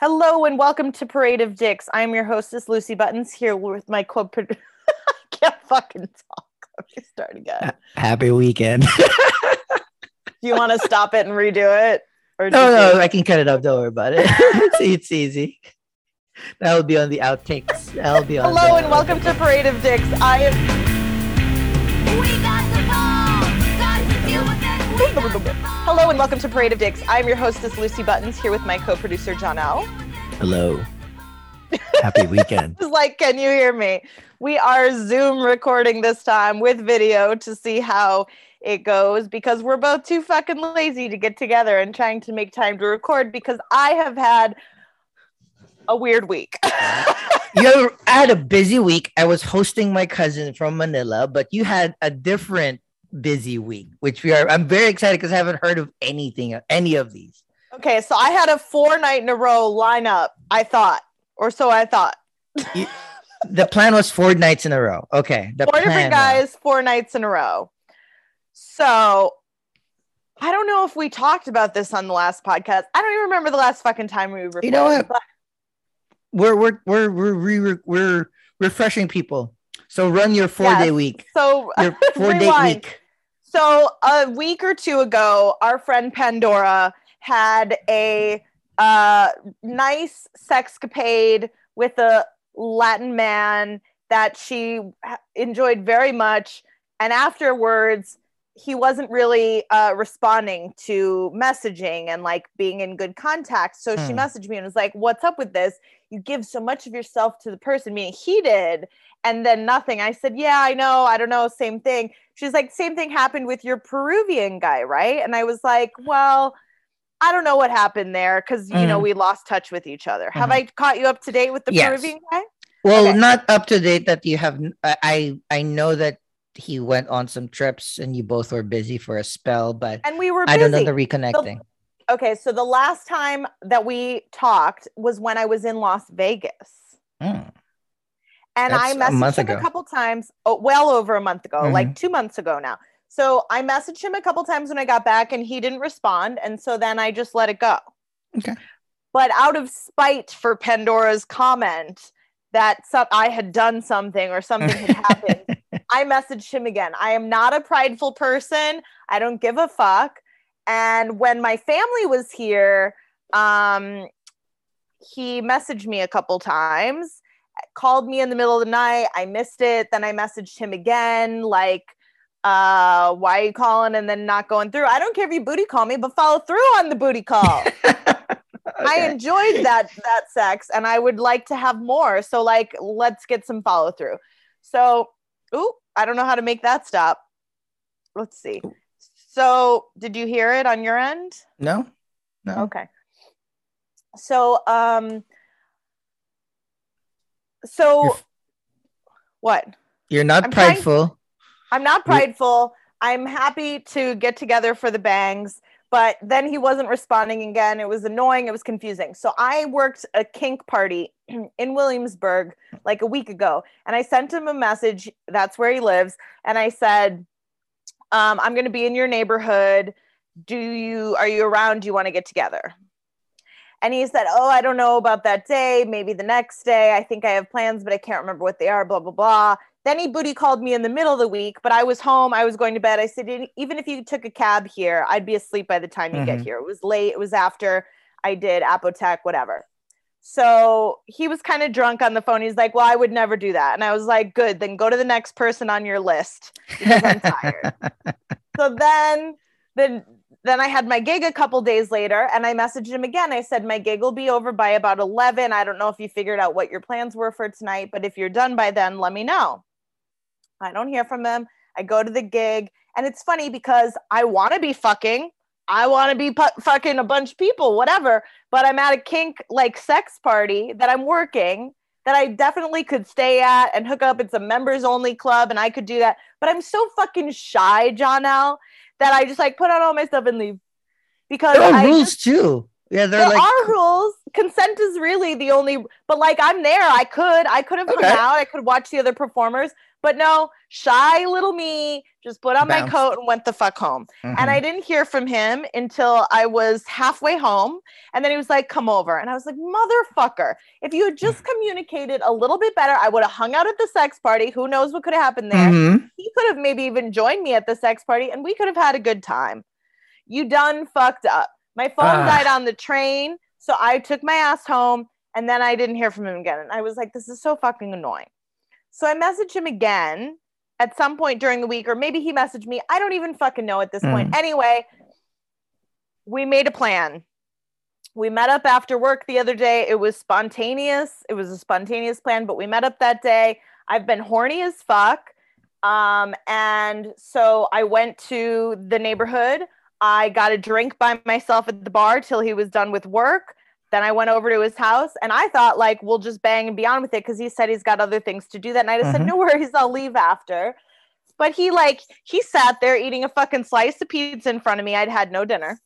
Hello and welcome to Parade of Dicks. I'm your hostess, Lucy Buttons, here with my co I can't fucking talk. Let me start again. Happy weekend. Do you want to stop it and redo it? Or no, no, I can cut it up. Don't worry about it. it's, it's easy. That'll be on the outtakes. That'll be on. Hello the, and welcome to Parade of Dicks. I am. Hello and welcome to Parade of Dicks. I'm your hostess Lucy Buttons here with my co-producer Johnel. Hello. Happy weekend. it's like, can you hear me? We are Zoom recording this time with video to see how it goes because we're both too fucking lazy to get together and trying to make time to record because I have had a weird week. you had a busy week. I was hosting my cousin from Manila, but you had a different busy week, which we are. I'm very excited because I haven't heard of anything, any of these. Okay, so I had a four night in a row lineup. I thought, or so I thought. You, the plan was four nights in a row. Okay, the four different guys, was. four nights in a row. So I don't know if we talked about this on the last podcast. I don't even remember the last fucking time we recorded. You know what? We're we're we're we're we're, we're refreshing people. So run your four yes. day week. So your four day week. So a week or two ago, our friend Pandora had a uh, nice sexcapade with a Latin man that she enjoyed very much. And afterwards, he wasn't really uh, responding to messaging and like being in good contact. So hmm. she messaged me and was like, What's up with this? You give so much of yourself to the person, meaning he did, and then nothing. I said, Yeah, I know. I don't know. Same thing. She's like, Same thing happened with your Peruvian guy, right? And I was like, Well, I don't know what happened there because, you mm. know, we lost touch with each other. Mm-hmm. Have I caught you up to date with the yes. Peruvian guy? Well, okay. not up to date that you have. I I know that he went on some trips and you both were busy for a spell, but and we were. Busy. I don't know the reconnecting. So, okay, so the last time that we talked was when I was in Las Vegas. Mm. And That's I messaged a him ago. a couple times, oh, well over a month ago, mm-hmm. like two months ago now. So I messaged him a couple times when I got back and he didn't respond. And so then I just let it go. Okay. But out of spite for Pandora's comment that some, I had done something or something had happened, I messaged him again. I am not a prideful person. I don't give a fuck. And when my family was here, um, he messaged me a couple times, called me in the middle of the night. I missed it. Then I messaged him again, like, uh, why are you calling and then not going through? I don't care if you booty call me, but follow through on the booty call. okay. I enjoyed that that sex and I would like to have more. So like let's get some follow through. So, ooh, I don't know how to make that stop. Let's see. So, did you hear it on your end? No. No. Okay. So, um so you're, what? You're not I'm prideful. Trying, I'm not prideful. I'm happy to get together for the bangs, but then he wasn't responding again. It was annoying. It was confusing. So I worked a kink party in Williamsburg like a week ago, and I sent him a message. That's where he lives, and I said, um, "I'm going to be in your neighborhood. Do you are you around? Do you want to get together?" And he said, "Oh, I don't know about that day. Maybe the next day. I think I have plans, but I can't remember what they are." Blah blah blah. Then he booty called me in the middle of the week, but I was home. I was going to bed. I said, even if you took a cab here, I'd be asleep by the time you mm-hmm. get here. It was late. It was after I did Apotheke, whatever. So he was kind of drunk on the phone. He's like, Well, I would never do that. And I was like, Good, then go to the next person on your list because I'm tired. so then, then, then I had my gig a couple days later and I messaged him again. I said, My gig will be over by about 11. I don't know if you figured out what your plans were for tonight, but if you're done by then, let me know. I don't hear from him. I go to the gig. And it's funny because I want to be fucking. I want to be pu- fucking a bunch of people, whatever. But I'm at a kink like sex party that I'm working that I definitely could stay at and hook up. It's a members only club and I could do that. But I'm so fucking shy, Johnel, that I just like put on all my stuff and leave. Because there are I rules just, too. Yeah, there like... are rules. Consent is really the only, but like I'm there. I could, I could have okay. hung out. I could watch the other performers, But no, shy little me just put on my coat and went the fuck home. And Mhm. I didn't hear from him until I was halfway home. And then he was like, come over. And I was like, motherfucker, if you had just communicated a little bit better, I would have hung out at the sex party. Who knows what could have happened there? Mhm. He could have maybe even joined me at the sex party and we could have had a good time. You done fucked up. My phone Ah. died on the train. So I took my ass home and then I didn't hear from him again. And I was like, this is so fucking annoying. So I messaged him again at some point during the week, or maybe he messaged me. I don't even fucking know at this point. Anyway, we made a plan. We met up after work the other day. It was spontaneous. It was a spontaneous plan, but we met up that day. I've been horny as fuck. Um, and so I went to the neighborhood. I got a drink by myself at the bar till he was done with work. Then I went over to his house and I thought like we'll just bang and be on with it because he said he's got other things to do that night. I said, Mhm. no worries, I'll leave after. But he like he sat there eating a fucking slice of pizza in front of me. I'd had no dinner.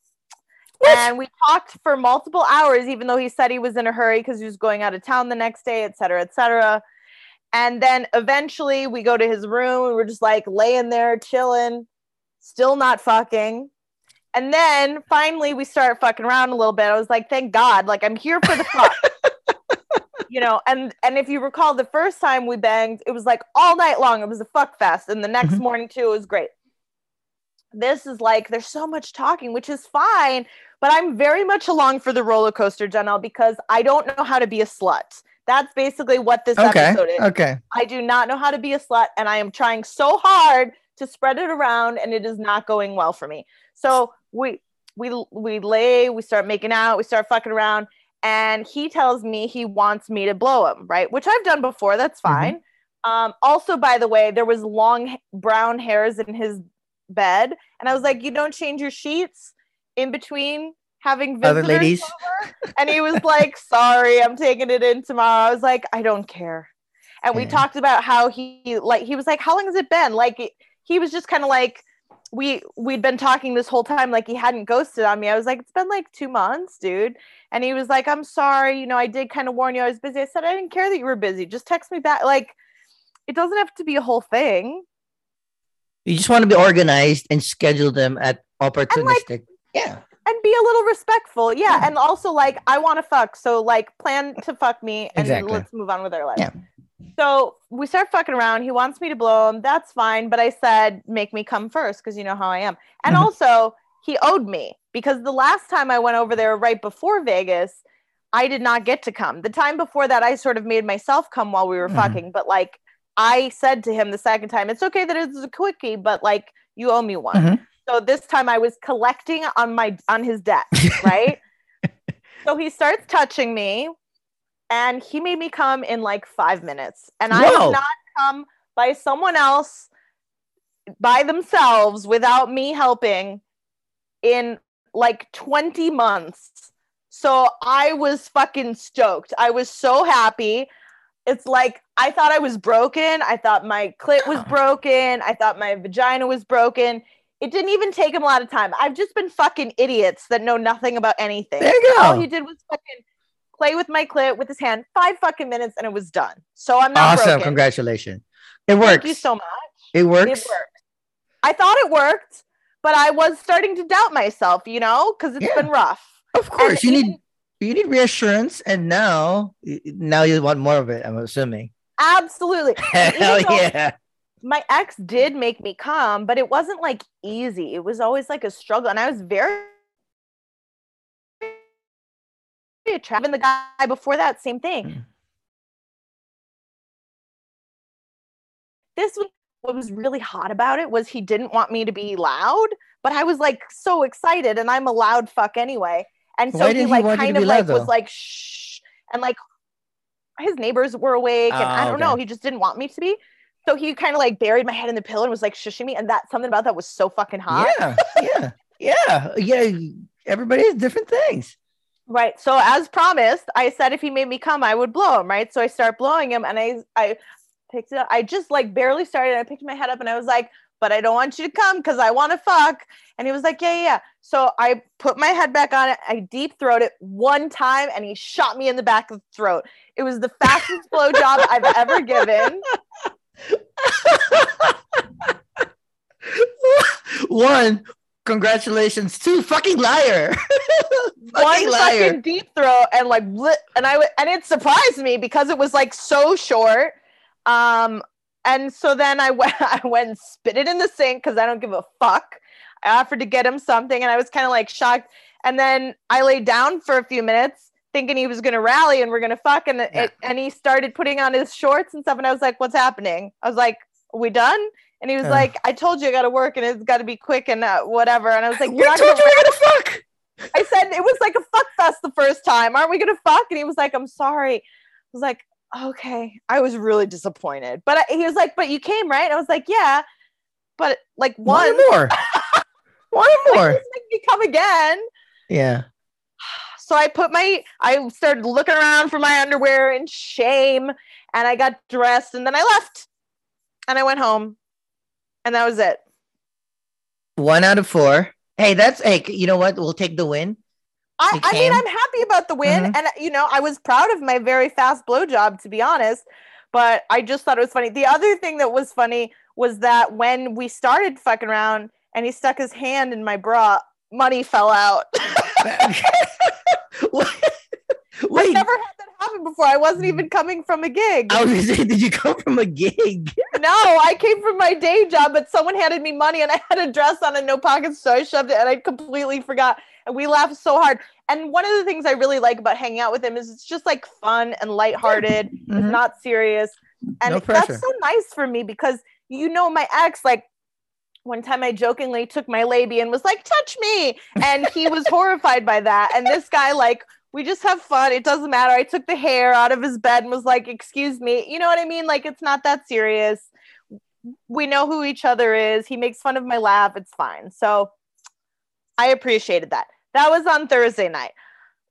And we talked for multiple hours, even though he said he was in a hurry because he was going out of town the next day, et cetera, et cetera. And then eventually we go to his room and we're just like laying there chilling, still not fucking. And then finally we start fucking around a little bit. I was like, thank God, like I'm here for the fuck. you know, and and if you recall the first time we banged, it was like all night long. It was a fuck fest. And the next Mhm. morning too, it was great. This is like there's so much talking, which is fine, but I'm very much along for the roller coaster, Johnel, because I don't know how to be a slut. That's basically what this Okay. episode is. Okay. I do not know how to be a slut, and I am trying so hard to spread it around, and it is not going well for me. So we we we lay, we start making out, we start fucking around, and he tells me he wants me to blow him, right? Which I've done before. That's Mhm. fine. Um, also, by the way, there was long brown hairs in his bed, and I was like, "You don't change your sheets in between having visitors Other ladies. over?" And he was like, "Sorry, I'm taking it in tomorrow." I was like, "I don't care." And we Yeah. talked about how he like he was like, "How long has it been?" Like he was just kind of like we we'd been talking this whole time like he hadn't ghosted on me. I was like, "It's been like 2 months, dude." And he was like, "I'm sorry, you know, I did kind of warn you I was busy." I said, "I didn't care that you were busy. Just text me back." Like it doesn't have to be a whole thing. You just want to be organized and schedule them at opportunistic. yeah. and be a little respectful. Yeah. Yeah. And also like I want to fuck. So like plan to fuck me and Exactly. let's move on with our life. Yeah. So we start fucking around. He wants me to blow him. That's fine. But I said, make me come first because you know how I am. And also he owed me because the last time I went over there right before Vegas, I did not get to come. The time before that, I sort of made myself come while we were Mhm. fucking. But like I said to him the second time, it's okay that it's a quickie, but like you owe me one. Mhm. So this time I was collecting on my on his debt, right? so he starts touching me and he made me come in like 5 minutes. And I Whoa. have not come by someone else by themselves without me helping in like 20 months. So I was fucking stoked. I was so happy. It's like I thought I was broken. I thought my clit was broken. I thought my vagina was broken. It didn't even take him a lot of time. I've just been fucking idiots that know nothing about anything. There you go. All he did was fucking play with my clit with his hand, five fucking minutes, and it was done. So I'm not Awesome. broken. Congratulations. It works. Thank you so much. it works. It worked. I thought it worked, but I was starting to doubt myself, you know, because it's Yeah. been rough. Of course. You even- need you need reassurance and now now you want more of it, I'm assuming. Absolutely. Hell yeah. My ex did make me come, but it wasn't like easy. It was always like a struggle. And I was very attractive. And the guy before that, same thing. Mm. This what was really hot about it was he didn't want me to be loud, but I was like so excited and I'm a loud fuck anyway. And so he like want you to kind of like loud, was like shh and like his neighbors were awake and I Ah, don't know, he just didn't want me to be. So he kind of like buried my head in the pillow and was like shushing me. And that something about that was so fucking hot. Yeah. Yeah. Yeah. Yeah. Everybody has different things. Right. So as promised, I said if he made me come, I would blow him. Right. So I start blowing him, and I I picked it up. I just like barely started. I picked my head up, and I was like, "But I don't want you to come because I want to fuck." And he was like, "Yeah, yeah." yeah." So I put my head back on it. I deep throat it one time, and he shot me in the back of the throat. It was the fastest blow job I've ever given. One, congratulations. Two, fucking liar. One liar. fucking deep throat and like and I w- and it surprised me because it was like so short. Um and so then I went I went and spit it in the sink because I don't give a fuck. I offered to get him something and I was kind of like shocked. And then I laid down for a few minutes thinking he was gonna rally and we're gonna fuck and Yeah. it, and he started putting on his shorts and stuff and I was like, What's happening? I was like, Are we done? And he was like, I told you I gotta work and it's gotta be quick and uh, whatever. And I was like, You're not told gonna you we're gonna fuck. I said it was like a fuck fest the first time. Aren't we gonna fuck? And he was like, I'm sorry. I was like, okay. I was really disappointed. But I, he was like, but you came, right? I was like, yeah. But like One one, more. One more. Just make me come again. Yeah. So I put my, I started looking around for my underwear in shame, and I got dressed, and then I left, and I went home, and that was it. One out of four. Hey, that's hey, you know what? We'll take the win. I, I mean. I'm happy about the win, Mhm. and you know, I was proud of my very fast blowjob, to be honest. But I just thought it was funny. The other thing that was funny was that when we started fucking around, and he stuck his hand in my bra, money fell out. What? I Wait, never had I wasn't even coming from a gig. I was gonna say, did you come from a gig? No, I came from my day job, but someone handed me money and I had a dress on and no pockets, so I shoved it and I completely forgot. And we laughed so hard. And one of the things I really like about hanging out with him is it's just like fun and lighthearted. It's Mhm. not serious. And No that's so nice for me because you know my ex, like one time I jokingly took my labia and was like, touch me. And he was horrified by that. And this guy, like, we just have fun. It doesn't matter. I took the hair out of his bed and was like, excuse me. You know what I mean? Like, it's not that serious. We know who each other is. He makes fun of my laugh. It's fine. So I appreciated that. That was on Thursday night.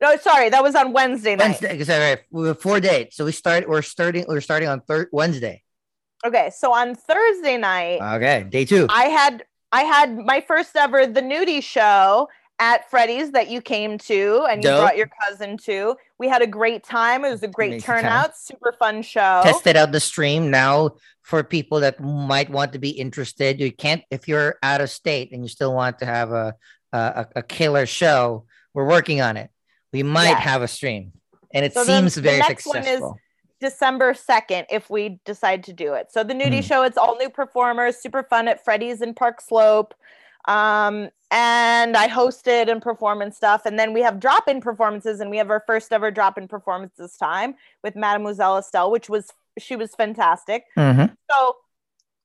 No, sorry, that was on Wednesday night. Wednesday. Because right, we have four dates, so we start. We're starting. We're starting on third Wednesday. Okay, so on Thursday night, Okay, day two. I had I had my first ever the nudie show at Freddy's that you came to and you Dope. brought your cousin to. We had a great time. It was a great Amazing time. turnout, super fun show. Tested out the stream now for people that might want to be interested. You can't if you're out of state and you still want to have a a, a killer show. We're working on it. We might Yes. have a stream, and it So the- seems the very next one is- December 2nd if we decide to do it. So the nudie Mm. show, it's all new performers, super fun at Freddy's in Park Slope. Um, and I hosted and perform and stuff. And then we have drop-in performances, and we have our first ever drop-in performance this time with Mademoiselle Estelle, which was she was fantastic. Mhm. So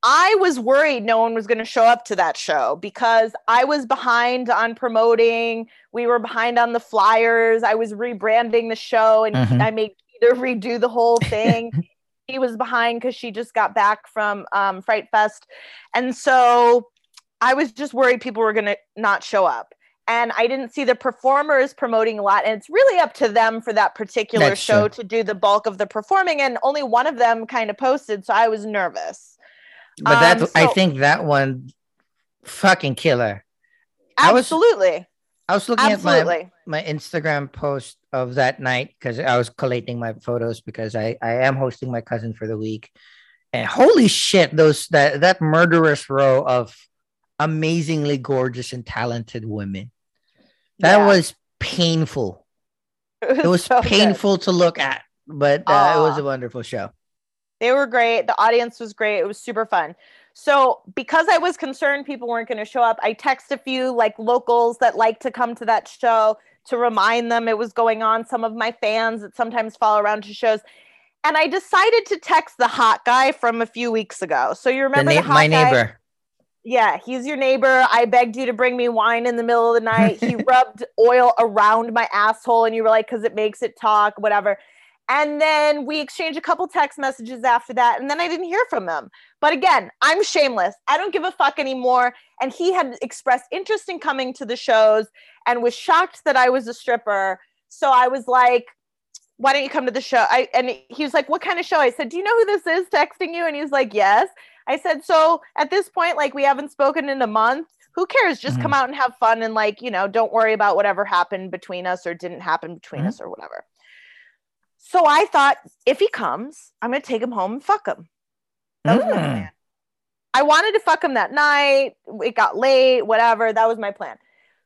I was worried no one was going to show up to that show because I was behind on promoting. We were behind on the flyers. I was rebranding the show and Mhm. I made Peter redo the whole thing. he was behind because she just got back from um, Fright Fest. And so I was just worried people were going to not show up. And I didn't see the performers promoting a lot. And it's really up to them for that particular That's show true. to do the bulk of the performing. And only one of them kind of posted. So I was nervous. But that Um, I think that one fucking killer. I was- Absolutely. I was looking at my my Instagram post of that night because I was collating my photos because I I am hosting my cousin for the week, and holy shit, those that that murderous row of amazingly gorgeous and talented women. That Yeah. was painful. It was so good. painful to look at, but uh, it was a wonderful show. They were great. The audience was great. It was super fun. So, because I was concerned people weren't going to show up, I text a few like locals that like to come to that show to remind them it was going on. Some of my fans that sometimes follow around to shows. And I decided to text the hot guy from a few weeks ago. So you remember na- the hot my guy? neighbor. Yeah, he's your neighbor. I begged you to bring me wine in the middle of the night. He rubbed oil around my asshole, and you were like, because it makes it talk, whatever. And then we exchanged a couple text messages after that, and then I didn't hear from him. But again, I'm shameless. I don't give a fuck anymore. And he had expressed interest in coming to the shows and was shocked that I was a stripper. So I was like, why don't you come to the show? I and he was like, what kind of show? I said, do you know who this is texting you? And he was like, yes. I said, so at this point, like we haven't spoken in a month. Who cares? Just come out and have fun and like, you know, don't worry about whatever happened between us or didn't happen between Mhm. us or whatever. So I thought if he comes, I'm gonna take him home and fuck him. That was my Mm. plan. I wanted to fuck him that night. It got late, whatever. That was my plan.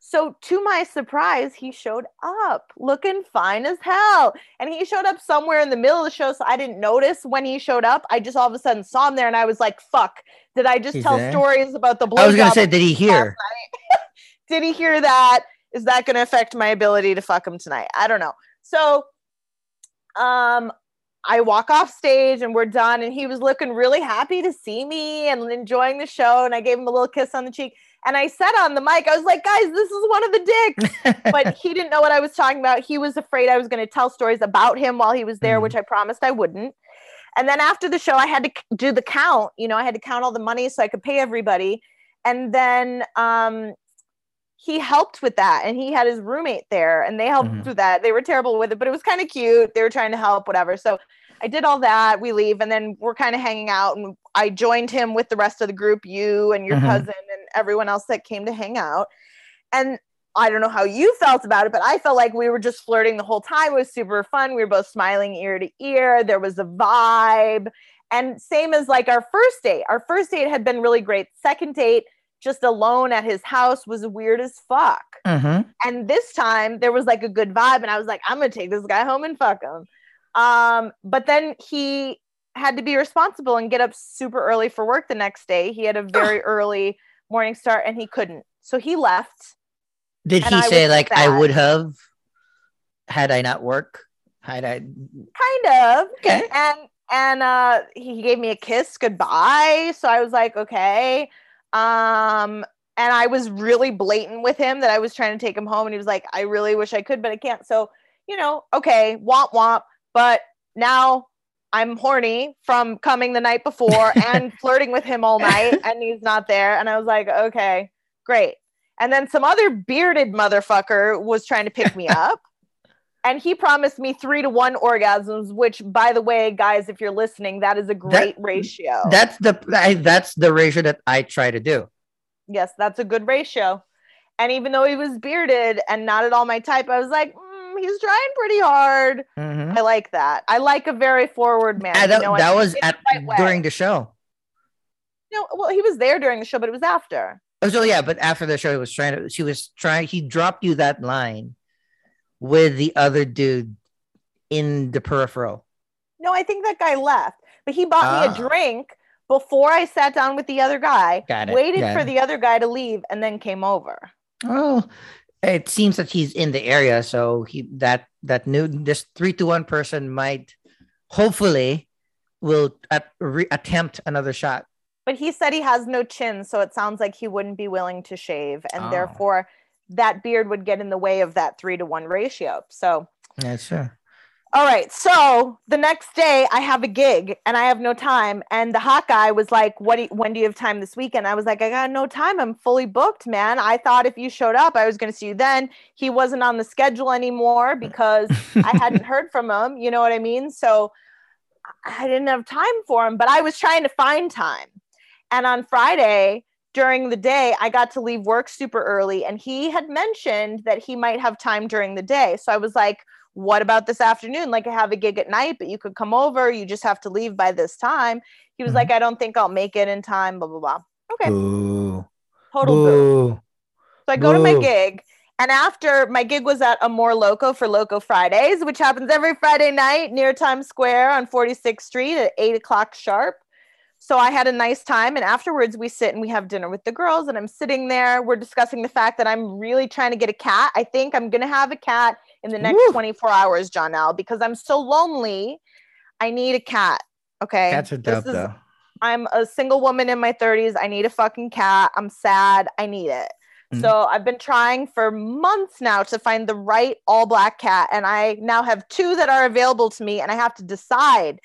So, to my surprise, he showed up looking fine as hell. And he showed up somewhere in the middle of the show. So, I didn't notice when he showed up. I just all of a sudden saw him there and I was like, fuck, did I just He's tell there? stories about the I was gonna say, did he hear? did he hear that? Is that going to affect my ability to fuck him tonight? I don't know. So, um, I walk off stage and we're done, and he was looking really happy to see me and enjoying the show. And I gave him a little kiss on the cheek. And I said on the mic, I was like, guys, this is one of the dicks. But he didn't know what I was talking about. He was afraid I was going to tell stories about him while he was there, Mhm. which I promised I wouldn't. And then after the show, I had to do the count. You know, I had to count all the money so I could pay everybody. And then um, he helped with that. And he had his roommate there and they helped Mhm. with that. They were terrible with it, but it was kind of cute. They were trying to help, whatever. So I did all that. We leave and then we're kind of hanging out. And I joined him with the rest of the group, you and your Mhm. cousin everyone else that came to hang out. And I don't know how you felt about it, but I felt like we were just flirting the whole time. It was super fun. We were both smiling ear to ear. There was a vibe. And same as like our first date. Our first date had been really great. Second date, just alone at his house, was weird as fuck. Mhm. And this time there was like a good vibe, and I was like, I'm gonna take this guy home and fuck him. Um, but then he had to be responsible and get up super early for work the next day. He had a very early morning start and he couldn't. So he left. Did he I say like I would have had I not work? Had I Kind of. okay? and and uh he gave me a kiss goodbye so i was like okay um and i was really blatant with him that i was trying to take him home and he was like i really wish i could but i can't so you know okay womp womp but now i'm horny from coming the night before and flirting with him all night and he's not there. And i was like okay great. And then some other bearded motherfucker was trying to pick me up and he promised me three to one orgasms which by the way guys if you're listening that is a great ratio. That's the I, that's the ratio that I try to do. yes that's a good ratio. And even though he was bearded and not at all my type i was like mm, he's trying pretty hard Mhm. i like that i like a very forward man Ah, you that know, that was the at right during the show. no well he was there during the show but it was after Oh, so yeah, but after the show, he was trying to. She was trying. He dropped you that line with the other dude in the peripheral. no i think that guy left but he bought me Ah. a drink before i sat down with the other guy Got it, waited got for it. the other guy to leave and then came over Well, it seems that he's in the area, so he that that new this three to one person might hopefully will at, re- attempt another shot. But he said he has no chin, so it sounds like he wouldn't be willing to shave, and Oh. therefore that beard would get in the way of that three to one ratio. So, Yeah, sure. All right. So the next day, I have a gig and I have no time. And the hot guy was like, "What? Do you, when do you have time this weekend?" I was like, "I got no time. I'm fully booked, man. I thought if you showed up, I was going to see you then." He wasn't on the schedule anymore because I hadn't heard from him. You know what I mean? So I didn't have time for him, but I was trying to find time. And on Friday during the day, I got to leave work super early, and he had mentioned that he might have time during the day. So I was like, what about this afternoon? Like, I have a gig at night, but you could come over. You just have to leave by this time. He was Mhm. like, I don't think I'll make it in time, blah, blah, blah. Okay, Boo. total boo. Boo. So I go to my gig, and after my gig was at Amore Loco for Loco Fridays, which happens every Friday night near Times Square on 46th Street at eight o'clock sharp. So I had a nice time, and afterwards we sit and we have dinner with the girls, and I'm sitting there. We're discussing the fact that I'm really trying to get a cat. I think I'm gonna have a cat in the next Woo. 24 hours, Johnel, because I'm so lonely. I need a cat. Okay. This dope is- though. I'm a single woman in my 30s. I need a fucking cat. I'm sad. I need it. So mm-hmm. I've been trying for months now to find the right all black cat. And I now have two that are available to me, and I have to decide.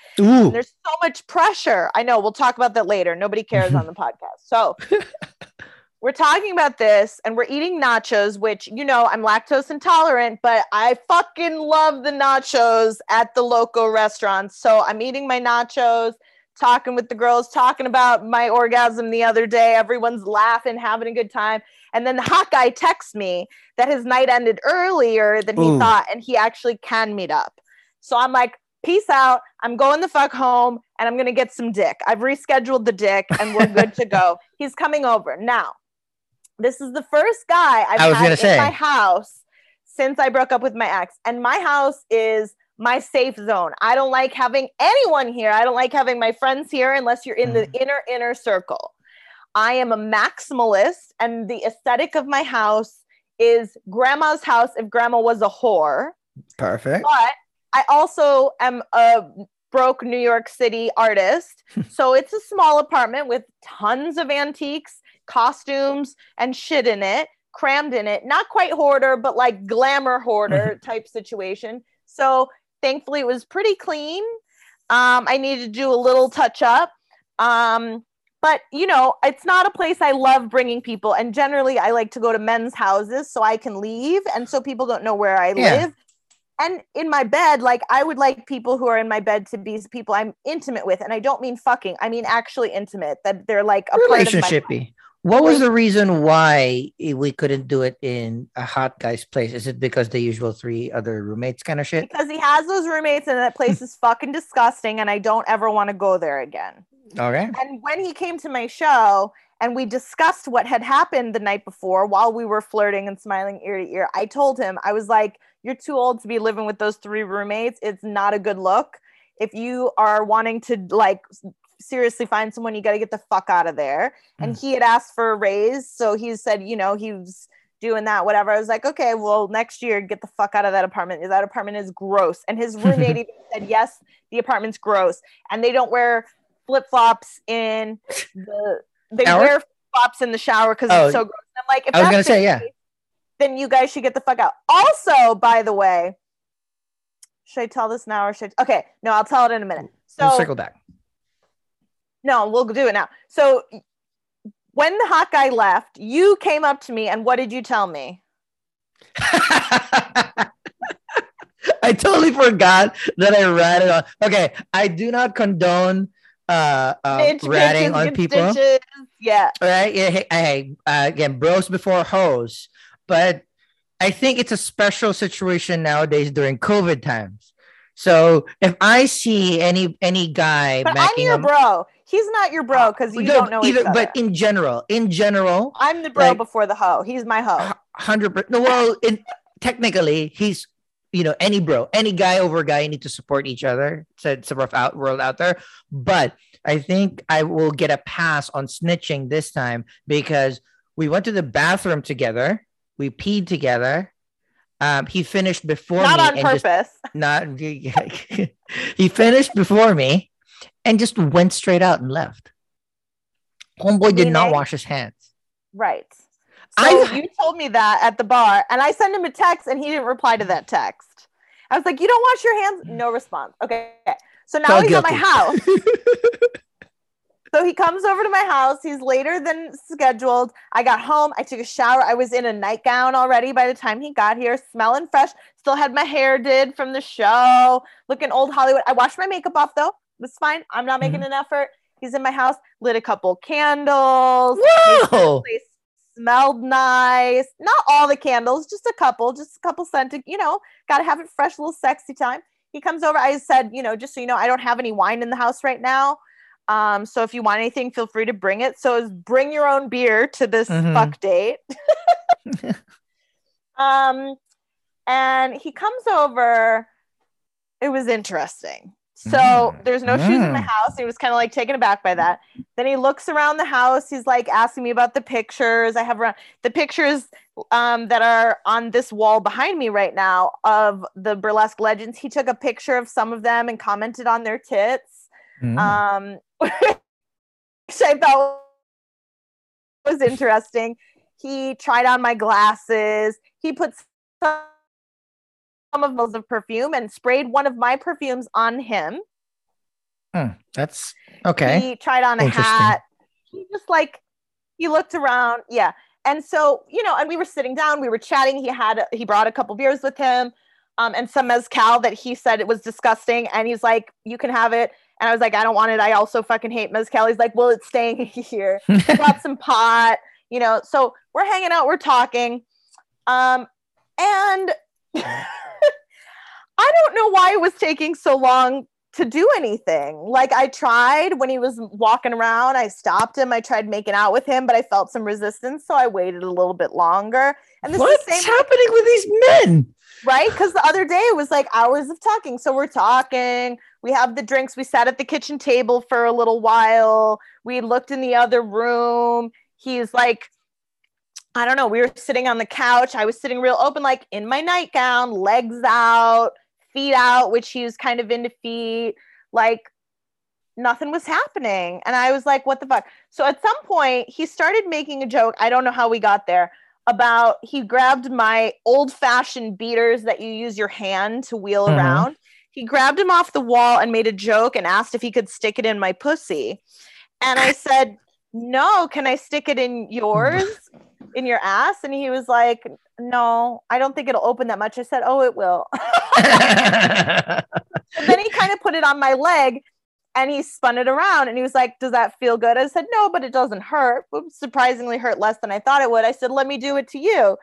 There's so much pressure. I know. We'll talk about that later. Nobody cares on the podcast. So we're talking about this and we're eating nachos, which, you know, I'm lactose intolerant, but I fucking love the nachos at the local restaurants. So I'm eating my nachos, talking with the girls, talking about my orgasm the other day. Everyone's laughing, having a good time. And then the Hawkeye texts me that his night ended earlier than he Ooh. thought and he actually can meet up. So I'm like, peace out. I'm going the fuck home and I'm gonna get some dick. I've rescheduled the dick and we're good to go. He's coming over now. This is the first guy I've I was had in say. my house since I broke up with my ex, and my house is my safe zone. I don't like having anyone here. I don't like having my friends here unless you're in the Mm. inner inner circle. I am a maximalist, and the aesthetic of my house is grandma's house if grandma was a whore. Perfect. But I also am a broke New York City artist. so it's a small apartment with tons of antiques, costumes, and shit in it, crammed in it. Not quite hoarder, but like glamour hoarder type situation. So thankfully, it was pretty clean. Um, I needed to do a little touch up. Um, but you know, it's not a place I love bringing people. And generally, I like to go to men's houses so I can leave, and so people don't know where I Yeah. live. And in my bed, like I would like people who are in my bed to be people I'm intimate with, and I don't mean fucking. I mean actually intimate. That they're like a part of my Relationshipy. What was the reason why we couldn't do it in a hot guy's place? Is it because the usual three other roommates kind of shit? because he has those roommates, and that place is fucking disgusting, and I don't ever want to go there again. Okay. And when he came to my show and we discussed what had happened the night before while we were flirting and smiling ear to ear, I told him, I was like, You're too old to be living with those three roommates. It's not a good look. If you are wanting to like seriously find someone, you got to get the fuck out of there. Hmm. And he had asked for a raise. So he said, You know, he was doing that, whatever. I was like, Okay, well, next year, get the fuck out of that apartment. That apartment is gross. And his roommate even said, Yes, the apartment's gross. And they don't wear flip flops in the they Shower? wear flip flops in the shower because Oh, it's so gross. I'm like, if I was that's gonna say, yeah. then you guys should get the fuck out. Also, by the way, should I tell this now or should I? Okay, no, I'll tell it in a minute. we'll So circle back. no, we'll do it now. So when the hot guy left, you came up to me and what did you tell me? I totally forgot that I ratted on. Okay, I do not condone uh, uh Bitch, ratting on people. stitches. Yeah. Right. yeah, hey, hey, uh, again, bros before hoes, but I think it's a special situation nowadays during COVID times. So if I see any any guy, But I'm your bro. He's not your bro because you No, don't know either, but in general, in general, I'm the bro like- before the hoe. He's my hoe. hundred percent. No, well, in, technically, he's you know any bro, any guy over guy need to support each other. It's a rough out world out there, but I think I will get a pass on snitching this time because we went to the bathroom together, we peed together. Um, he finished before Not me on and just purpose. not he finished before me and just went straight out and left. Homeboy did not wash his hands. Right. So I've- you told me that at the bar, and I sent him a text, and he didn't reply to that text. I was like, "You don't wash your hands." No response. Okay. So now Felt he's at my house. So he comes over to my house. He's later than scheduled. I got home. I took a shower. I was in a nightgown already by the time he got here, smelling fresh. Still had my hair did from the show, looking old Hollywood. I washed my makeup off though. It was fine. I'm not making mm-hmm. an effort. He's in my house, lit a couple candles. made sure the Whoa! place smelled nice. Not all the candles, just a couple, just a couple scented, you know, got to have it fresh, little sexy time. He comes over. I said, you know, just so you know, I don't have any wine in the house right now. Um, so if you want anything, feel free to bring it. So bring your own beer to this Mhm. fuck date. um, and he comes over. It was interesting. So Mm. there's no shoes in the house. He was kind of like taken aback by that. Then he looks around the house. He's like asking me about the pictures I have around the pictures um, that are on this wall behind me right now of the burlesque legends. He took a picture of some of them and commented on their tits, Mm. um, which I thought was interesting. He tried on my glasses. He put some of those of perfume and sprayed one of my perfumes on him. Hmm, That's okay. He tried on a hat. He just like he looked around, yeah. And so you know, and we were sitting down, we were chatting. He had he brought a couple beers with him, um, and some mezcal that he said it was disgusting. And he's like, "You can have it." And I was like, "I don't want it. I also fucking hate mezcal." He's like, "Well, it's staying here." He brought some pot, you know. So we're hanging out, we're talking, um, and I don't know why it was taking so long to do anything. Like I tried when he was walking around, I stopped him. I tried making out with him, but I felt some resistance, so I waited a little bit longer. And this what's is happening with these men? Right? Because the other day it was like hours of talking. So we're talking. We have the drinks. We sat at the kitchen table for a little while. We looked in the other room. He's like, I don't know. We were sitting on the couch. I was sitting real open, like in my nightgown, legs out feet out, which he was kind of into feet. Like nothing was happening. And I was like, what the fuck? So at some point, he started making a joke. I don't know how we got there about he grabbed my old fashioned beaters that you use your hand to wheel mm-hmm. around. He grabbed him off the wall and made a joke and asked if he could stick it in my pussy. And I said, no, can I stick it in yours, in your ass? And he was like, no, I don't think it'll open that much. I said, oh, it will. then he kind of put it on my leg and he spun it around and he was like, does that feel good? I said, no, but it doesn't hurt. It surprisingly hurt less than I thought it would. I said, let me do it to you.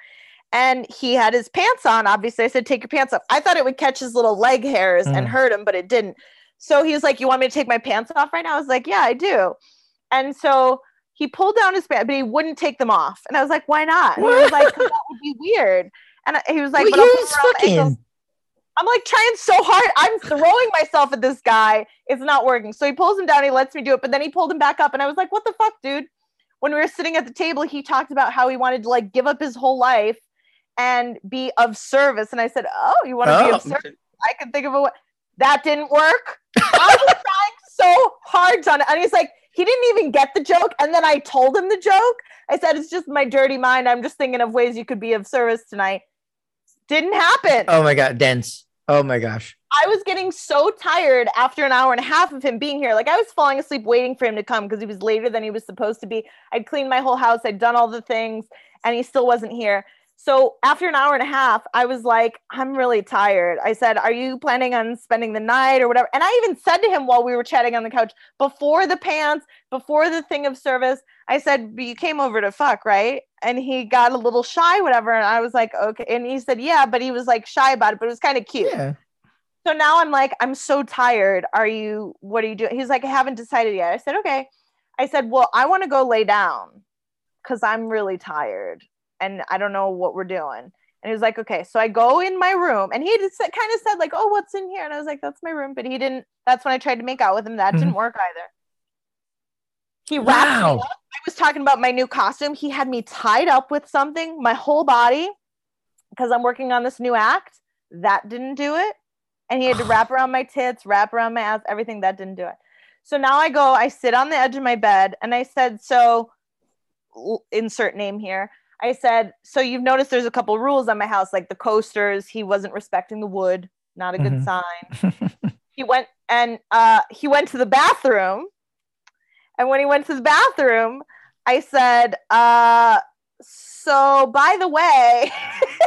And he had his pants on. Obviously, I said, take your pants off. I thought it would catch his little leg hairs mm. and hurt him, but it didn't. So he was like, you want me to take my pants off right now? I was like, yeah, I do. And so he pulled down his pants, but he wouldn't take them off. And I was like, why not? And he was like, that would be weird. And he was like, well, but fucking. I'm like trying so hard. I'm throwing myself at this guy. It's not working. So he pulls him down. He lets me do it, but then he pulled him back up, and I was like, "What the fuck, dude?" When we were sitting at the table, he talked about how he wanted to like give up his whole life and be of service. And I said, "Oh, you want to oh. be of oh. service?" I can think of a way. That didn't work. I was trying so hard on it, and he's like, he didn't even get the joke. And then I told him the joke. I said, "It's just my dirty mind. I'm just thinking of ways you could be of service tonight." Didn't happen. Oh my god, dense. Oh my gosh. I was getting so tired after an hour and a half of him being here. Like I was falling asleep waiting for him to come because he was later than he was supposed to be. I'd cleaned my whole house, I'd done all the things, and he still wasn't here. So after an hour and a half, I was like, I'm really tired. I said, Are you planning on spending the night or whatever? And I even said to him while we were chatting on the couch, before the pants, before the thing of service, I said, But you came over to fuck, right? And he got a little shy, whatever. And I was like, Okay. And he said, Yeah, but he was like shy about it, but it was kind of cute. Yeah. So now I'm like, I'm so tired. Are you, what are you doing? He's like, I haven't decided yet. I said, Okay. I said, Well, I want to go lay down because I'm really tired and I don't know what we're doing. And he was like, okay. So I go in my room and he just kind of said, like, oh, what's in here? And I was like, that's my room. But he didn't, that's when I tried to make out with him. That mm-hmm. didn't work either. He wrapped wow. me up. I was talking about my new costume. He had me tied up with something, my whole body, because I'm working on this new act. That didn't do it. And he had to wrap around my tits, wrap around my ass, everything that didn't do it. So now I go, I sit on the edge of my bed and I said, so insert name here. I said, so you've noticed there's a couple rules on my house, like the coasters. He wasn't respecting the wood, not a good mm-hmm. sign. he went and uh, he went to the bathroom, and when he went to the bathroom, I said, uh, so by the way,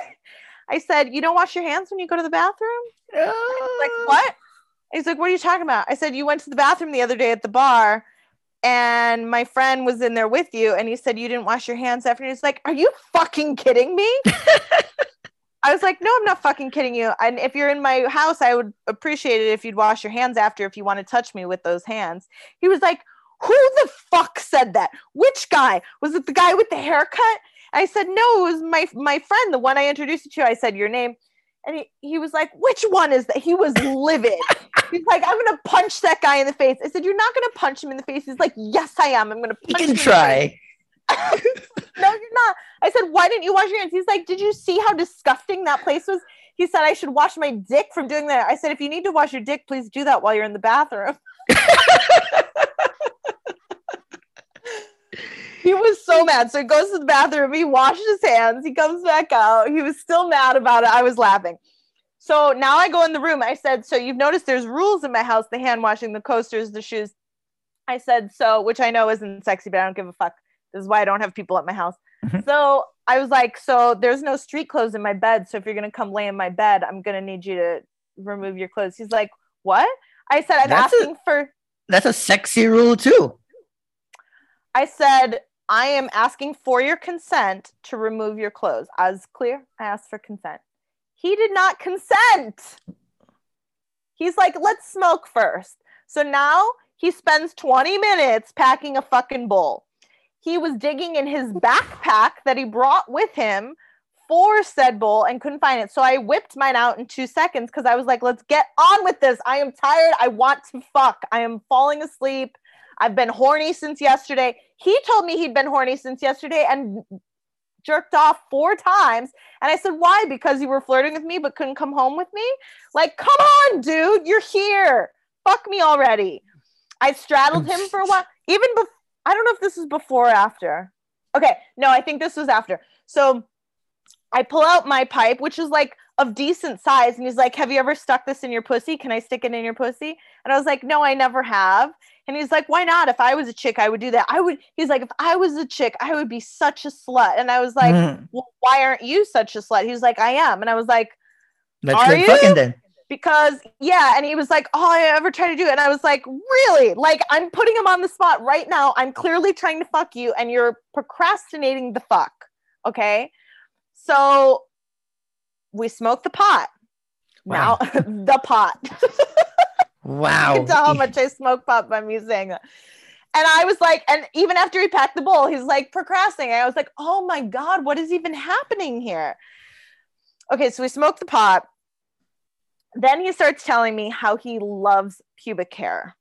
I said, you don't wash your hands when you go to the bathroom. like what? He's like, what are you talking about? I said, you went to the bathroom the other day at the bar and my friend was in there with you and he said you didn't wash your hands after and he's like are you fucking kidding me? I was like no i'm not fucking kidding you. And if you're in my house i would appreciate it if you'd wash your hands after if you want to touch me with those hands. He was like who the fuck said that? Which guy? Was it the guy with the haircut? I said no it was my my friend the one i introduced you to. I said your name and he, he was like, which one is that? He was livid. He's like, I'm gonna punch that guy in the face. I said, You're not gonna punch him in the face. He's like, Yes, I am. I'm gonna punch you can try. no, you're not. I said, Why didn't you wash your hands? He's like, Did you see how disgusting that place was? He said, I should wash my dick from doing that. I said, If you need to wash your dick, please do that while you're in the bathroom. he was so mad. So he goes to the bathroom, he washes his hands, he comes back out. He was still mad about it. I was laughing. So now I go in the room. I said, So you've noticed there's rules in my house the hand washing, the coasters, the shoes. I said, So, which I know isn't sexy, but I don't give a fuck. This is why I don't have people at my house. Mm-hmm. So I was like, So there's no street clothes in my bed. So if you're going to come lay in my bed, I'm going to need you to remove your clothes. He's like, What? I said, I'm that's asking a, for. That's a sexy rule, too. I said, I am asking for your consent to remove your clothes. As clear, I asked for consent. He did not consent. He's like, let's smoke first. So now he spends 20 minutes packing a fucking bowl. He was digging in his backpack that he brought with him for said bowl and couldn't find it. So I whipped mine out in two seconds because I was like, let's get on with this. I am tired. I want to fuck. I am falling asleep. I've been horny since yesterday. He told me he'd been horny since yesterday and jerked off four times. And I said, Why? Because you were flirting with me but couldn't come home with me? Like, come on, dude, you're here. Fuck me already. I straddled him for a while. Even before, I don't know if this was before or after. Okay, no, I think this was after. So I pull out my pipe, which is like of decent size. And he's like, Have you ever stuck this in your pussy? Can I stick it in your pussy? And I was like, No, I never have. And he's like, Why not? If I was a chick, I would do that. I would, he's like, If I was a chick, I would be such a slut. And I was like, mm. Well, why aren't you such a slut? He's like, I am. And I was like, Let's Are you? fucking then. Because yeah, and he was like, "Oh, I ever try to do it?" And I was like, "Really? Like, I'm putting him on the spot right now. I'm clearly trying to fuck you, and you're procrastinating the fuck." Okay, so we smoked the pot. Wow. Now the pot. wow. You can tell how much I smoke pot by me saying that. And I was like, and even after he packed the bowl, he's like procrastinating. I was like, oh my God, what is even happening here? Okay, so we smoked the pot. Then he starts telling me how he loves pubic hair.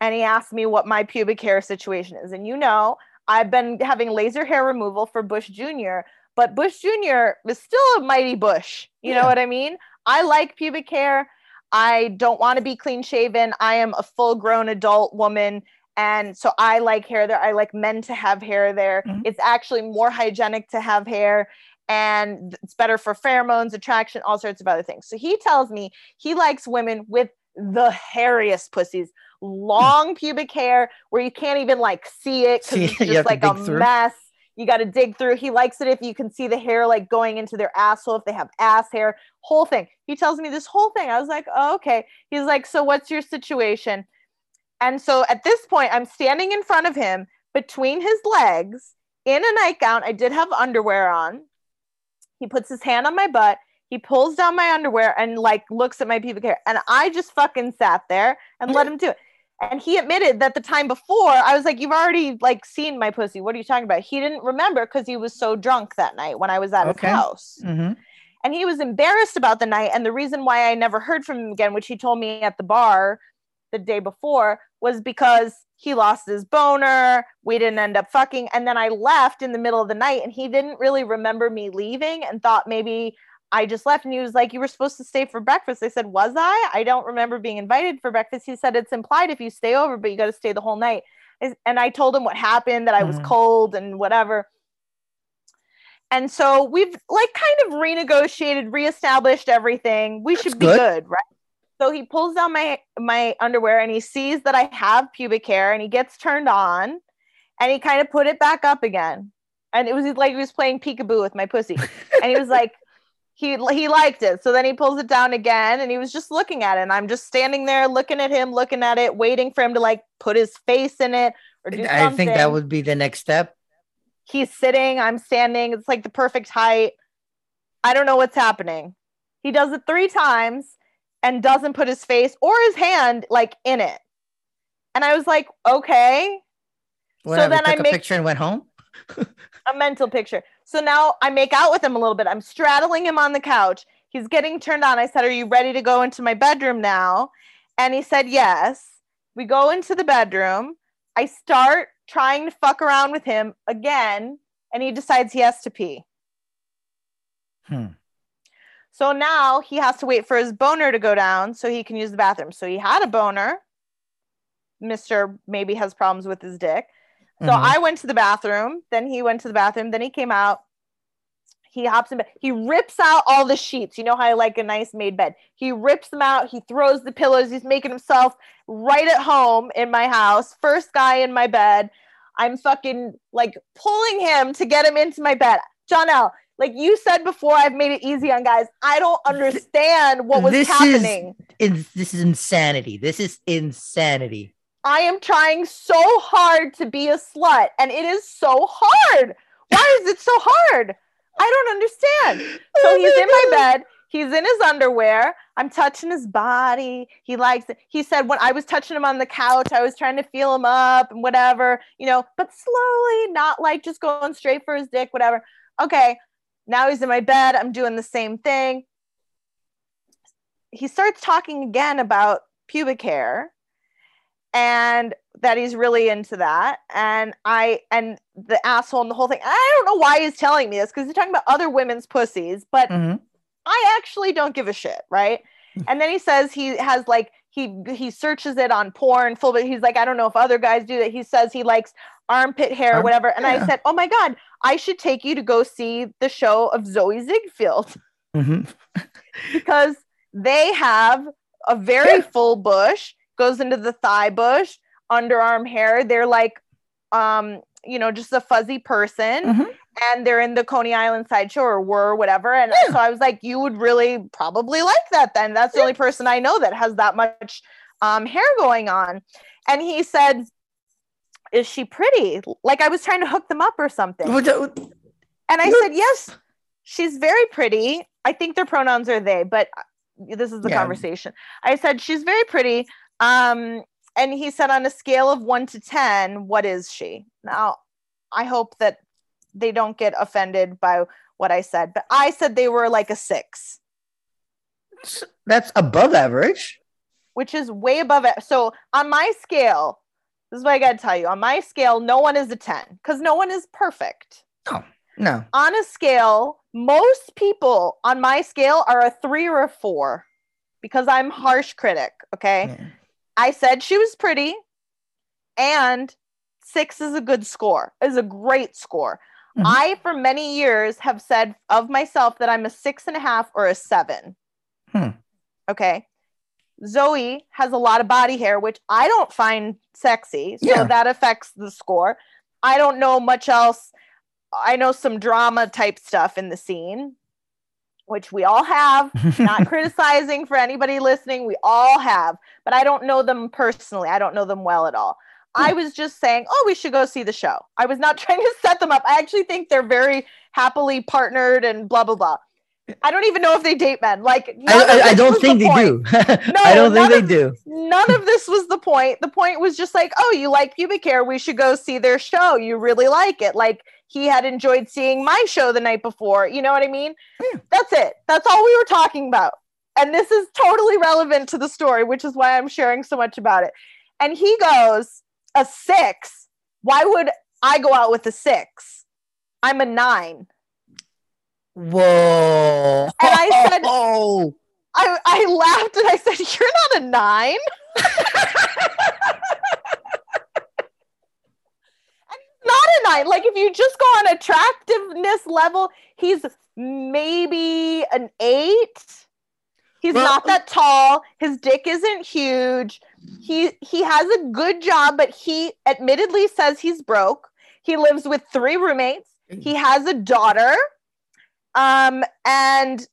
And he asked me what my pubic hair situation is. And you know, I've been having laser hair removal for Bush Jr., but Bush Jr. is still a mighty Bush. You yeah. know what I mean? I like pubic hair. I don't want to be clean shaven. I am a full grown adult woman. And so I like hair there. I like men to have hair there. Mm-hmm. It's actually more hygienic to have hair and it's better for pheromones, attraction, all sorts of other things. So he tells me he likes women with the hairiest pussies, long pubic hair where you can't even like see it because it's just like a through. mess you got to dig through. He likes it if you can see the hair like going into their asshole, if they have ass hair, whole thing. He tells me this whole thing. I was like, oh, okay. He's like, so what's your situation? And so at this point, I'm standing in front of him between his legs in a nightgown. I did have underwear on. He puts his hand on my butt. He pulls down my underwear and like looks at my pubic hair. And I just fucking sat there and let him do it. And he admitted that the time before, I was like, "You've already like seen my pussy. What are you talking about?" He didn't remember because he was so drunk that night when I was at okay. his house. Mm-hmm. And he was embarrassed about the night. And the reason why I never heard from him again, which he told me at the bar the day before, was because he lost his boner. We didn't end up fucking. And then I left in the middle of the night and he didn't really remember me leaving and thought maybe I just left and he was like, You were supposed to stay for breakfast. I said, Was I? I don't remember being invited for breakfast. He said, It's implied if you stay over, but you got to stay the whole night. And I told him what happened, that I was mm-hmm. cold and whatever. And so we've like kind of renegotiated, reestablished everything. We should be good. good, right? So he pulls down my my underwear and he sees that I have pubic hair and he gets turned on and he kind of put it back up again. And it was like he was playing peekaboo with my pussy. And he was like, he he liked it. So then he pulls it down again and he was just looking at it. And I'm just standing there looking at him, looking at it, waiting for him to like put his face in it or do I think that would be the next step. He's sitting, I'm standing. It's like the perfect height. I don't know what's happening. He does it 3 times and doesn't put his face or his hand like in it. And I was like, "Okay." What, so then I took make a picture and went home. a mental picture. So now I make out with him a little bit. I'm straddling him on the couch. He's getting turned on. I said, Are you ready to go into my bedroom now? And he said, Yes. We go into the bedroom. I start trying to fuck around with him again, and he decides he has to pee. Hmm. So now he has to wait for his boner to go down so he can use the bathroom. So he had a boner. Mr. maybe has problems with his dick. So mm-hmm. I went to the bathroom. Then he went to the bathroom. Then he came out. He hops in bed. He rips out all the sheets. You know how I like a nice made bed. He rips them out. He throws the pillows. He's making himself right at home in my house. First guy in my bed. I'm fucking like pulling him to get him into my bed. Johnel Like you said before, I've made it easy on guys. I don't understand what was this happening. Is, this is insanity. This is insanity. I am trying so hard to be a slut, and it is so hard. Why is it so hard? I don't understand. So he's in my bed. He's in his underwear. I'm touching his body. He likes it. He said when I was touching him on the couch, I was trying to feel him up and whatever, you know, but slowly, not like just going straight for his dick, whatever. Okay. Now he's in my bed. I'm doing the same thing. He starts talking again about pubic hair and that he's really into that. And I and the asshole and the whole thing. I don't know why he's telling me this because he's talking about other women's pussies, but mm-hmm. I actually don't give a shit, right? and then he says he has like he he searches it on porn full but he's like i don't know if other guys do that he says he likes armpit hair or whatever and yeah. i said oh my god i should take you to go see the show of zoe ziegfeld mm-hmm. because they have a very yeah. full bush goes into the thigh bush underarm hair they're like um you know just a fuzzy person mm-hmm and they're in the Coney Island sideshow or were whatever. And yeah. so I was like, you would really probably like that then. That's the yeah. only person I know that has that much um, hair going on. And he said, Is she pretty? Like I was trying to hook them up or something. And I said, Yes, she's very pretty. I think their pronouns are they, but uh, this is the yeah. conversation. I said, She's very pretty. Um, and he said, On a scale of one to 10, what is she? Now, I hope that they don't get offended by what I said, but I said they were like a six. That's above average. Which is way above it. So on my scale, this is what I got to tell you. On my scale, no one is a 10 because no one is perfect. No, no. On a scale, most people on my scale are a three or a four because I'm harsh critic. Okay. Yeah. I said she was pretty and six is a good score, is a great score. Mm-hmm. I, for many years, have said of myself that I'm a six and a half or a seven. Hmm. Okay. Zoe has a lot of body hair, which I don't find sexy. So yeah. that affects the score. I don't know much else. I know some drama type stuff in the scene, which we all have. Not criticizing for anybody listening. We all have, but I don't know them personally. I don't know them well at all. I hmm. was just saying, oh, we should go see the show. I was not trying to set them up. I actually think they're very happily partnered and blah blah blah. I don't even know if they date men. Like, I, I, I, don't think the they do. no, I don't think they of, do. None of this was the point. The point was just like, oh, you like pubic hair? We should go see their show. You really like it. Like he had enjoyed seeing my show the night before. You know what I mean? Yeah. That's it. That's all we were talking about. And this is totally relevant to the story, which is why I'm sharing so much about it. And he goes, a six. Why would I go out with a six? I'm a nine. Whoa. And I said, oh. I, I laughed and I said, You're not a nine. not. Like if you just go on attractiveness level, he's maybe an eight. He's well, not that tall. His dick isn't huge he he has a good job, but he admittedly says he's broke. He lives with three roommates. He has a daughter, um, and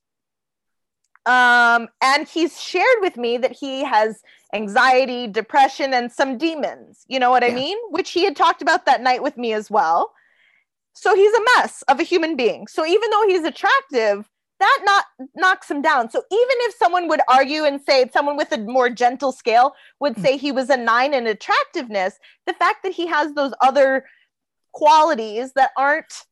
um, and he's shared with me that he has anxiety, depression, and some demons. You know what yeah. I mean? Which he had talked about that night with me as well. So he's a mess of a human being. So even though he's attractive, that not knocks him down. So even if someone would argue and say someone with a more gentle scale would hmm. say he was a nine in attractiveness, the fact that he has those other qualities that aren't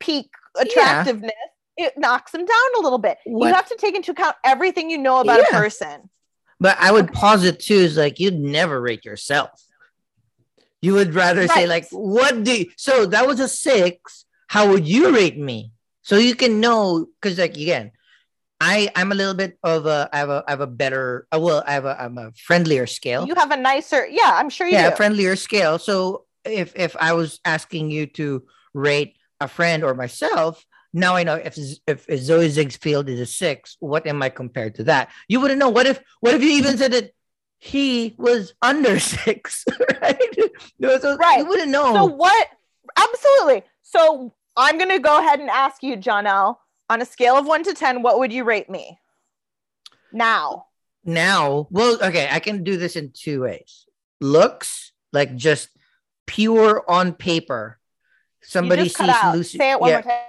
peak attractiveness, yeah. it knocks him down a little bit. What? You have to take into account everything you know about yeah. a person. But I would posit too is like you'd never rate yourself. You would rather right. say like, what do you, so that was a six. How would you rate me? so you can know because like again i i'm a little bit of a i have a i have a better uh, well i have a i'm a friendlier scale you have a nicer yeah i'm sure you yeah do. friendlier scale so if if i was asking you to rate a friend or myself now i know if if, if zooey ziegfeld is a six what am i compared to that you wouldn't know what if what if you even said that he was under six right no, so right you wouldn't know so what absolutely so I'm going to go ahead and ask you, Johnel, on a scale of one to 10, what would you rate me now? Now, well, okay, I can do this in two ways. Looks like just pure on paper. Somebody sees Lucy. Say it one yeah. more time.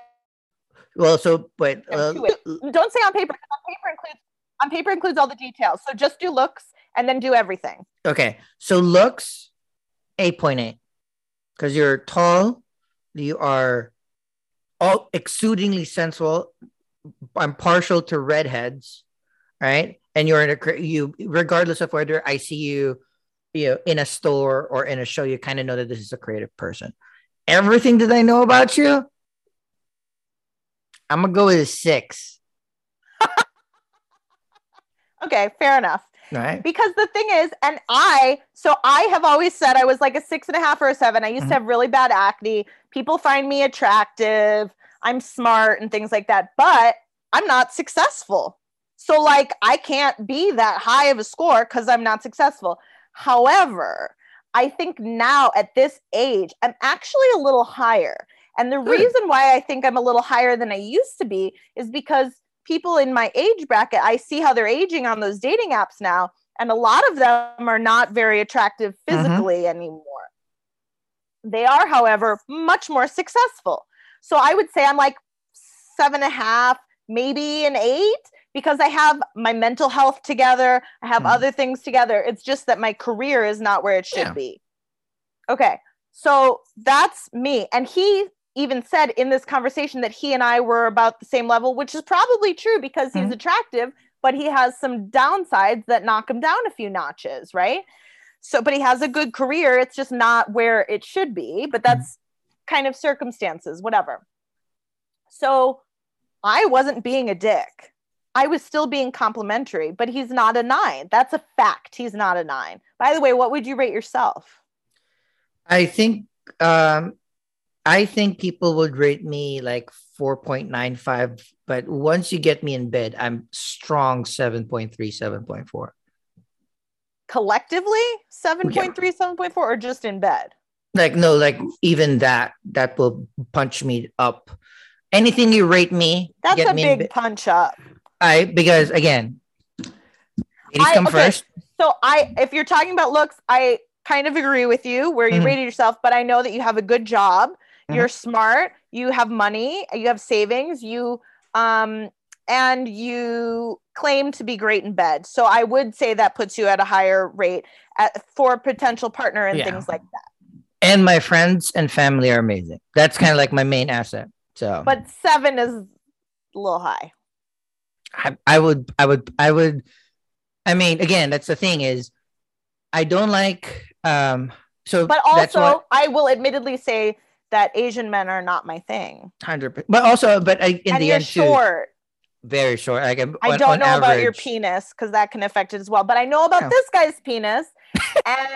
Well, so but uh, don't say on paper. On paper includes on paper includes all the details. So just do looks and then do everything. Okay, so looks eight point eight because you're tall, you are all exudingly sensual. I'm partial to redheads, right? And you're in a you regardless of whether I see you, you know, in a store or in a show, you kind of know that this is a creative person. Everything that I know about you, I'm gonna go with a six. okay, fair enough. Right. Because the thing is, and I, so I have always said I was like a six and a half or a seven. I used mm-hmm. to have really bad acne. People find me attractive. I'm smart and things like that, but I'm not successful. So, like, I can't be that high of a score because I'm not successful. However, I think now at this age, I'm actually a little higher. And the reason why I think I'm a little higher than I used to be is because people in my age bracket, I see how they're aging on those dating apps now. And a lot of them are not very attractive mm-hmm. physically mm-hmm. anymore. They are, however, much more successful. So I would say I'm like seven and a half, maybe an eight, because I have my mental health together. I have mm. other things together. It's just that my career is not where it should yeah. be. Okay. So that's me. And he even said in this conversation that he and I were about the same level, which is probably true because he's mm. attractive, but he has some downsides that knock him down a few notches, right? So, but he has a good career. It's just not where it should be, but mm-hmm. that's kind of circumstances, whatever. So I wasn't being a dick. I was still being complimentary, but he's not a nine. That's a fact. He's not a nine. By the way, what would you rate yourself? I think um I think people would rate me like 4.95, but once you get me in bed, I'm strong 7.3, 7.4. Collectively, 7.3, yeah. 7.4, or just in bed? like no like even that that will punch me up anything you rate me that's a me big punch up i because again ladies I, come okay, first so i if you're talking about looks i kind of agree with you where you mm-hmm. rated yourself but i know that you have a good job mm-hmm. you're smart you have money you have savings you um and you claim to be great in bed so i would say that puts you at a higher rate at, for potential partner and yeah. things like that and my friends and family are amazing. That's kind of like my main asset. So, but seven is a little high. I, I would, I would, I would. I mean, again, that's the thing is, I don't like. um So, but also, what, I will admittedly say that Asian men are not my thing. Hundred, but also, but I, in and the end, short. Too, very short. Like on, I don't know average. about your penis because that can affect it as well. But I know about oh. this guy's penis, and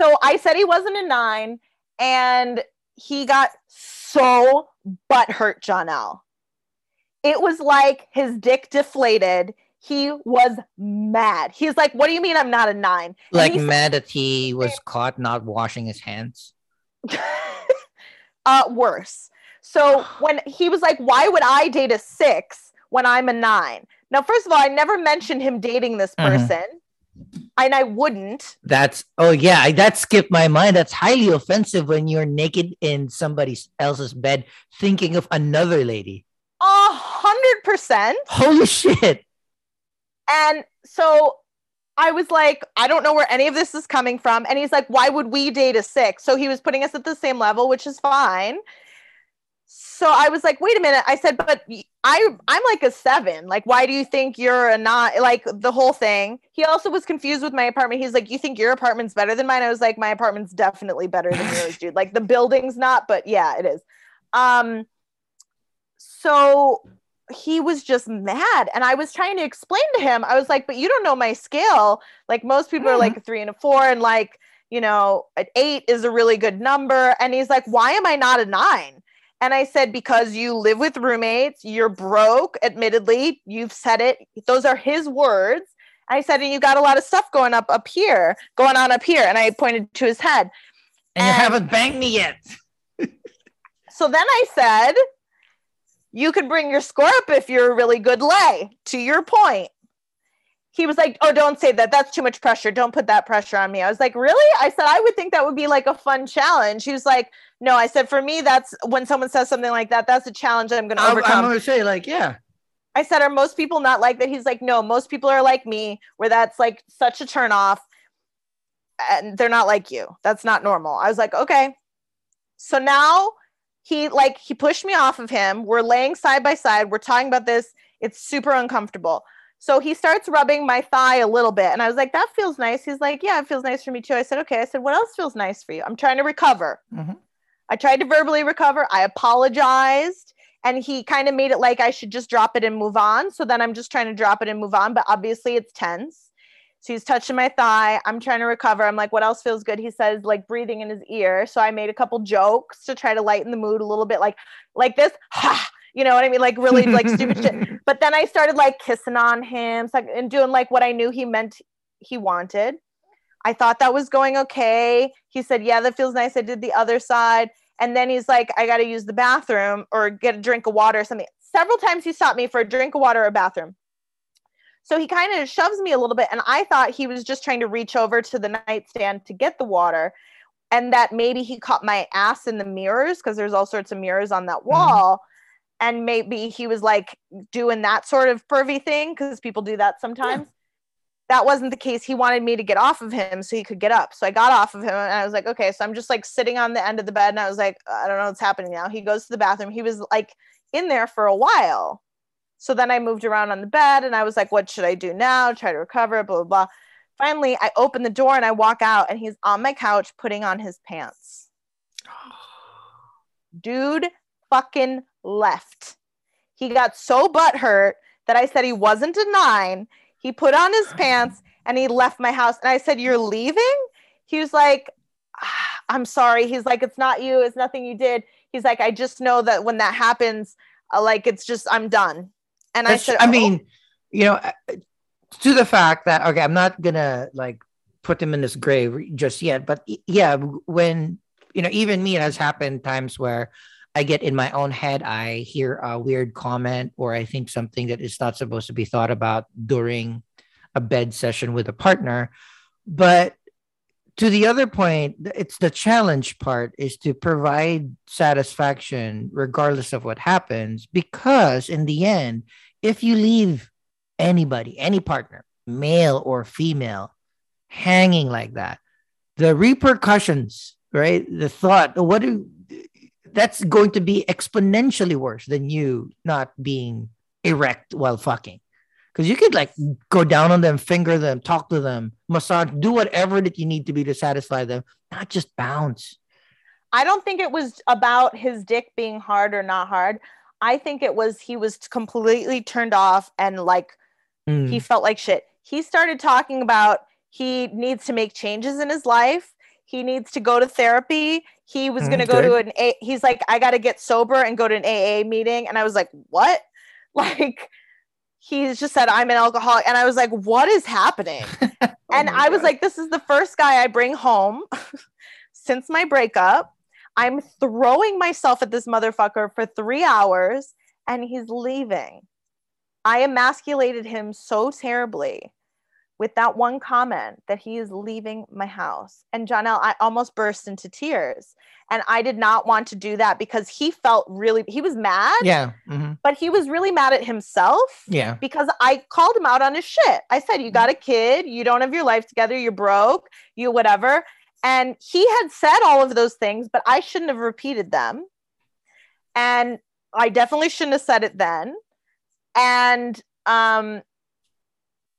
so I said he wasn't a nine, and he got so butt hurt, Johnel. It was like his dick deflated. He was mad. He's like, "What do you mean I'm not a nine? Like mad that he was caught not washing his hands. uh, worse. So when he was like, "Why would I date a six when I'm a nine? Now, first of all, I never mentioned him dating this mm-hmm. person. And I wouldn't. That's oh yeah, that skipped my mind. That's highly offensive when you're naked in somebody else's bed thinking of another lady. A hundred percent. Holy shit. And so I was like, I don't know where any of this is coming from. And he's like, why would we date a six? So he was putting us at the same level, which is fine so I was like, wait a minute. I said, but I I'm like a seven. Like, why do you think you're a not like the whole thing? He also was confused with my apartment. He's like, you think your apartment's better than mine? I was like, my apartment's definitely better than yours, dude. Like the building's not, but yeah, it is. Um, so he was just mad and i was trying to explain to him i was like but you don't know my scale like most people mm-hmm. are like a three and a four and like you know an eight is a really good number and he's like why am i not a nine and I said, because you live with roommates, you're broke, admittedly, you've said it. Those are his words. I said, and you got a lot of stuff going up up here, going on up here. And I pointed to his head. And, and you haven't banged me yet. so then I said, you could bring your score up if you're a really good lay, to your point. he was like, "Oh, don't say that. That's too much pressure. Don't put that pressure on me." I was like, "Really?" I said, "I would think that would be like a fun challenge." He was like, "No." I said, "For me, that's when someone says something like that. That's a challenge I'm going to overcome." I'm going to say like, yeah. I said, "Are most people not like that?" He's like, "No, most people are like me, where that's like such a turn off, and they're not like you. That's not normal." I was like, "Okay." So now he like he pushed me off of him. We're laying side by side. We're talking about this. It's super uncomfortable. So he starts rubbing my thigh a little bit. And I was like, that feels nice. He's like, yeah, it feels nice for me too. I said, okay. I said, what else feels nice for you? I'm trying to recover. Mm-hmm. I tried to verbally recover. I apologized. And he kind of made it like I should just drop it and move on. So then I'm just trying to drop it and move on. But obviously it's tense. So he's touching my thigh. I'm trying to recover. I'm like, what else feels good? He says, like breathing in his ear. So I made a couple jokes to try to lighten the mood a little bit, like, like this. Ha! you know what I mean? Like really like stupid shit. But then I started like kissing on him and doing like what I knew he meant he wanted. I thought that was going okay. He said, Yeah, that feels nice. I did the other side. And then he's like, I got to use the bathroom or get a drink of water or something. Several times he stopped me for a drink of water or a bathroom. So he kind of shoves me a little bit. And I thought he was just trying to reach over to the nightstand to get the water. And that maybe he caught my ass in the mirrors because there's all sorts of mirrors on that mm-hmm. wall. Mm-hmm and maybe he was like doing that sort of pervy thing because people do that sometimes. Yeah. That wasn't the case. He wanted me to get off of him so he could get up. So I got off of him and I was like, okay. So I'm just like sitting on the end of the bed and I was like, I don't know what's happening now. He goes to the bathroom. He was like in there for a while. So then I moved around on the bed and I was like, what should I do now? Try to recover, blah, blah, blah. Finally, I open the door and I walk out and he's on my couch putting on his pants. Dude fucking left. He got so butthurt that I said he wasn't a nine. He put on his pants and he left my house. And I said, You're leaving? He was like, ah, I'm sorry. He's like, It's not you. It's nothing you did. He's like, I just know that when that happens, uh, like, it's just, I'm done. And That's, I said, I mean, oh. you know, uh, to the fact that, okay, I'm not going to like put him in this grave just yet. But yeah, when, you know, even me, it has happened times where, I get in my own head, I hear a weird comment or I think something that is not supposed to be thought about during a bed session with a partner. But to the other point, it's the challenge part is to provide satisfaction regardless of what happens. Because in the end, if you leave anybody, any partner, male or female, hanging like that, the repercussions, right? The thought, oh, what do that's going to be exponentially worse than you not being erect while fucking. Because you could like go down on them, finger them, talk to them, massage, do whatever that you need to be to satisfy them, not just bounce. I don't think it was about his dick being hard or not hard. I think it was he was completely turned off and like mm. he felt like shit. He started talking about he needs to make changes in his life he needs to go to therapy. He was going to go to an A. He's like, I got to get sober and go to an AA meeting. And I was like, what? Like, he's just said, I'm an alcoholic. And I was like, what is happening? oh and I was like, this is the first guy I bring home since my breakup. I'm throwing myself at this motherfucker for three hours and he's leaving. I emasculated him so terribly with that one comment that he is leaving my house. And Johnel, I almost burst into tears. And I did not want to do that because he felt really, he was mad. Yeah. Mm-hmm. But he was really mad at himself. Yeah. Because I called him out on his shit. I said, You got a kid, you don't have your life together, you're broke, you whatever. And he had said all of those things, but I shouldn't have repeated them. And I definitely shouldn't have said it then. And um,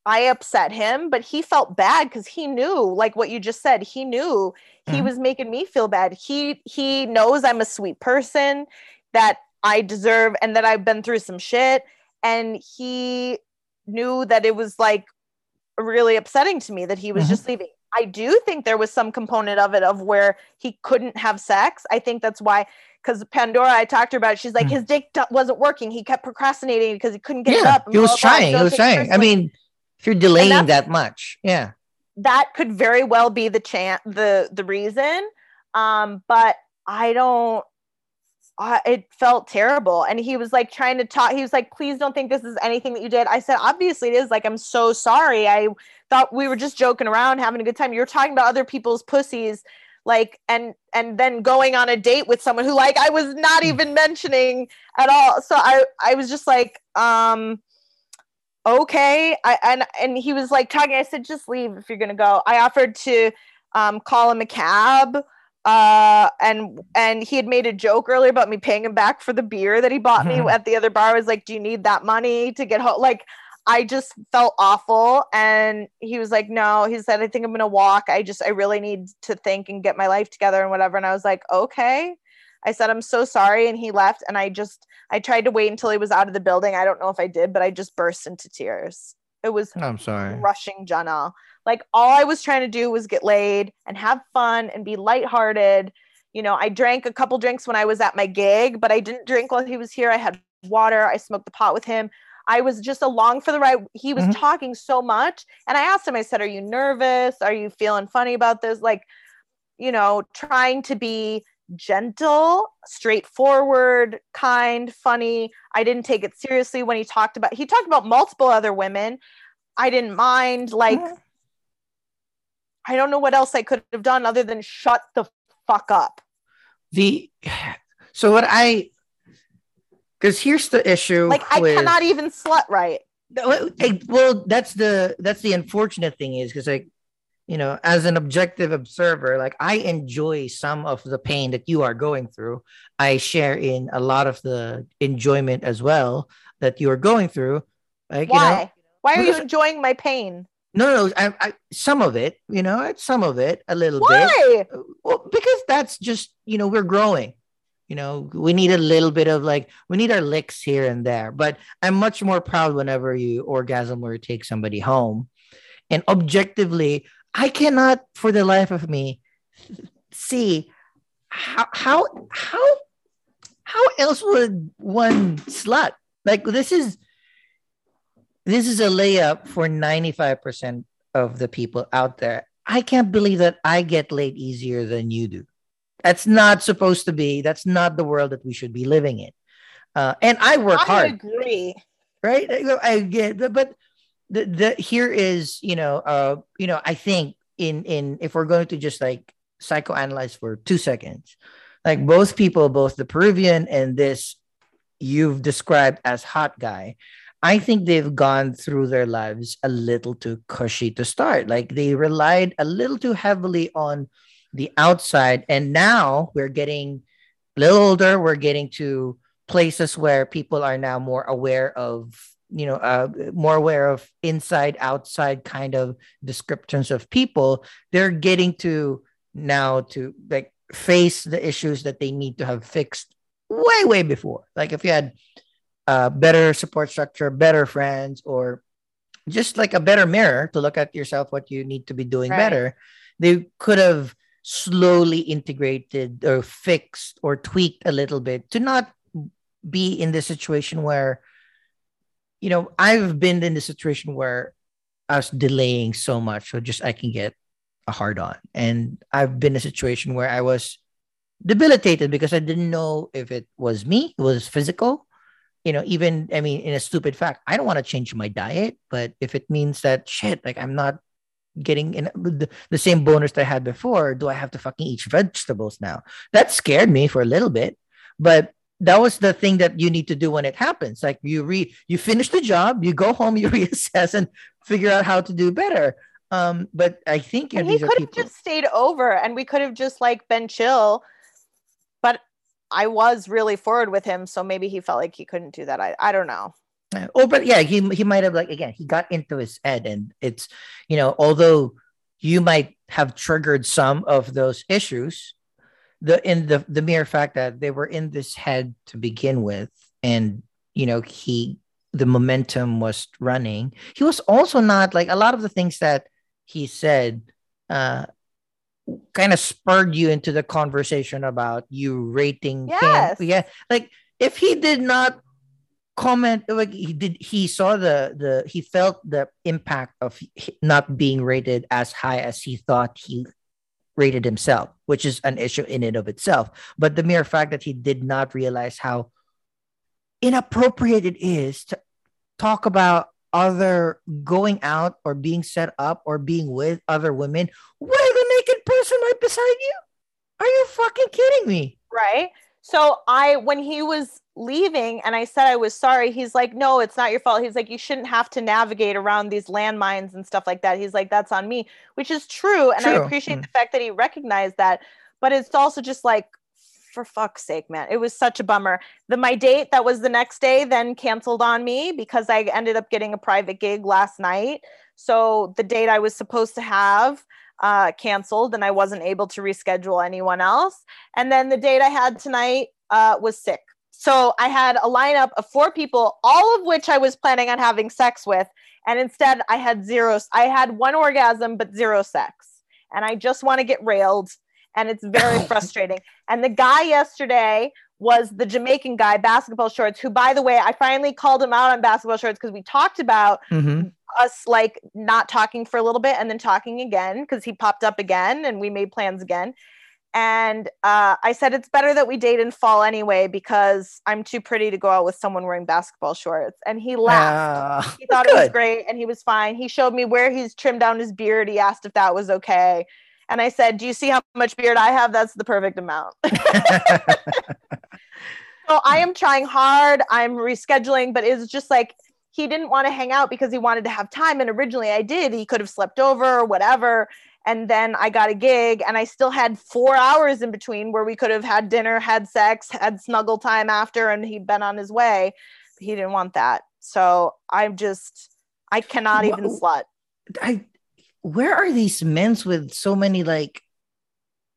I upset him, but he felt bad because he knew, like what you just said, he knew he mm-hmm. was making me feel bad. He he knows I'm a sweet person that I deserve and that I've been through some shit. And he knew that it was like really upsetting to me that he was mm-hmm. just leaving. I do think there was some component of it of where he couldn't have sex. I think that's why because Pandora, I talked to her about it. She's like, mm. his dick t- wasn't working. He kept procrastinating because he couldn't get yeah, it up. He was trying. He was trying. I mean, if you're delaying that much, yeah. That could very well be the chance the the reason. Um, but I don't uh, it felt terrible. And he was like trying to talk. He was like, please don't think this is anything that you did. I said, obviously it is. Like, I'm so sorry. I thought we were just joking around, having a good time. You're talking about other people's pussies like and and then going on a date with someone who like I was not hmm. even mentioning at all. So I I was just like um okay. I and and he was like talking I said just leave if you're going to go. I offered to um call him a cab uh and and he had made a joke earlier about me paying him back for the beer that he bought me at the other bar I was like do you need that money to get home like I just felt awful. And he was like, No, he said, I think I'm going to walk. I just, I really need to think and get my life together and whatever. And I was like, Okay. I said, I'm so sorry. And he left. And I just, I tried to wait until he was out of the building. I don't know if I did, but I just burst into tears. It was, I'm sorry, rushing Jenna. Like all I was trying to do was get laid and have fun and be lighthearted. You know, I drank a couple drinks when I was at my gig, but I didn't drink while he was here. I had water. I smoked the pot with him. I was just along for the ride. He was mm-hmm. talking so much. And I asked him, I said, Are you nervous? Are you feeling funny about this? Like, you know, trying to be gentle, straightforward, kind, funny. I didn't take it seriously when he talked about he talked about multiple other women. I didn't mind like mm-hmm. I don't know what else I could have done other than shut the fuck up. The so what I because here's the issue. Like I cannot even slut right. Well, that's the that's the unfortunate thing is because like you know as an objective observer like i enjoy some of the pain that you are going through. I share in a lot of the enjoyment as well that you are going through like why you know, why? Are you enjoying my pain? No no I, I some of it you know it's some of it a little why? bit well because that's just you know we're growing. You know we need a little bit of like we need our licks here and there. But i'm much more proud whenever you orgasm or take somebody home. And objectively i cannot for the life of me see how how how how else would one slut like this is this is a layup for 95% of the people out there i can't believe that i get laid easier than you do that's not supposed to be. That's not the world that we should be living in. Uh, and I work I hard. Agree. Right. I get, but the, the here is you know uh you know I think in in if we're going to just like psychoanalyze for two seconds, like both people, both the Peruvian and this you've described as hot guy, I think they've gone through their lives a little too cushy to start. Like they relied a little too heavily on the outside. And now we're getting a little older. We're getting to places where people are now more aware of, you know, uh, more aware of inside outside kind of descriptions of people. They're getting to now to like face the issues that they need to have fixed way, way before. Like if you had a better support structure, better friends, or just like a better mirror to look at yourself, what you need to be doing right. better, they could have slowly integrated or fixed or tweaked a little bit to not be in the situation where you know i've been in the situation where i was delaying so much so just i can get a hard on and i've been in a situation where i was debilitated because i didn't know if it was me it was physical you know even i mean in a stupid fact i don't want to change my diet but if it means that shit like i'm not getting in the, the same bonus that I had before. Do I have to fucking eat vegetables now? That scared me for a little bit, but that was the thing that you need to do when it happens. Like you re you finish the job, you go home, you reassess and figure out how to do better. Um, but I think you know, he could have just stayed over and we could have just like been chill. But I was really forward with him, so maybe he felt like he couldn't do that. I, I don't know. Oh, but yeah, he he might have like again, he got into his head, and it's you know, although you might have triggered some of those issues, the in the the mere fact that they were in this head to begin with, and you know, he the momentum was running. He was also not like a lot of the things that he said uh kind of spurred you into the conversation about you rating yes. him. Yeah. Like if he did not comment like he did he saw the the he felt the impact of not being rated as high as he thought he rated himself, which is an issue in and of itself. But the mere fact that he did not realize how inappropriate it is to talk about other going out or being set up or being with other women with a naked person right beside you. Are you fucking kidding me? Right. So I, when he was leaving and I said I was sorry, he's like, no, it's not your fault. He's like, you shouldn't have to navigate around these landmines and stuff like that. He's like, that's on me, which is true. And true. I appreciate mm. the fact that he recognized that. But it's also just like, for fuck's sake, man, it was such a bummer. The my date that was the next day then canceled on me because I ended up getting a private gig last night. So the date I was supposed to have uh, canceled and I wasn't able to reschedule anyone else. And then the date I had tonight uh, was sick. So I had a lineup of four people, all of which I was planning on having sex with. And instead, I had zero, I had one orgasm, but zero sex. And I just want to get railed. And it's very frustrating. And the guy yesterday was the Jamaican guy, basketball shorts, who, by the way, I finally called him out on basketball shorts because we talked about mm-hmm. Us like not talking for a little bit and then talking again because he popped up again and we made plans again. And uh, I said, it's better that we date in fall anyway because I'm too pretty to go out with someone wearing basketball shorts. And he laughed. Uh, he thought good. it was great and he was fine. He showed me where he's trimmed down his beard. He asked if that was okay. And I said, Do you see how much beard I have? That's the perfect amount. so I am trying hard. I'm rescheduling, but it's just like he didn't want to hang out because he wanted to have time. And originally I did. He could have slept over or whatever. And then I got a gig and I still had four hours in between where we could have had dinner, had sex, had snuggle time after, and he'd been on his way. But he didn't want that. So I'm just, I cannot even slut. I where are these men's with so many like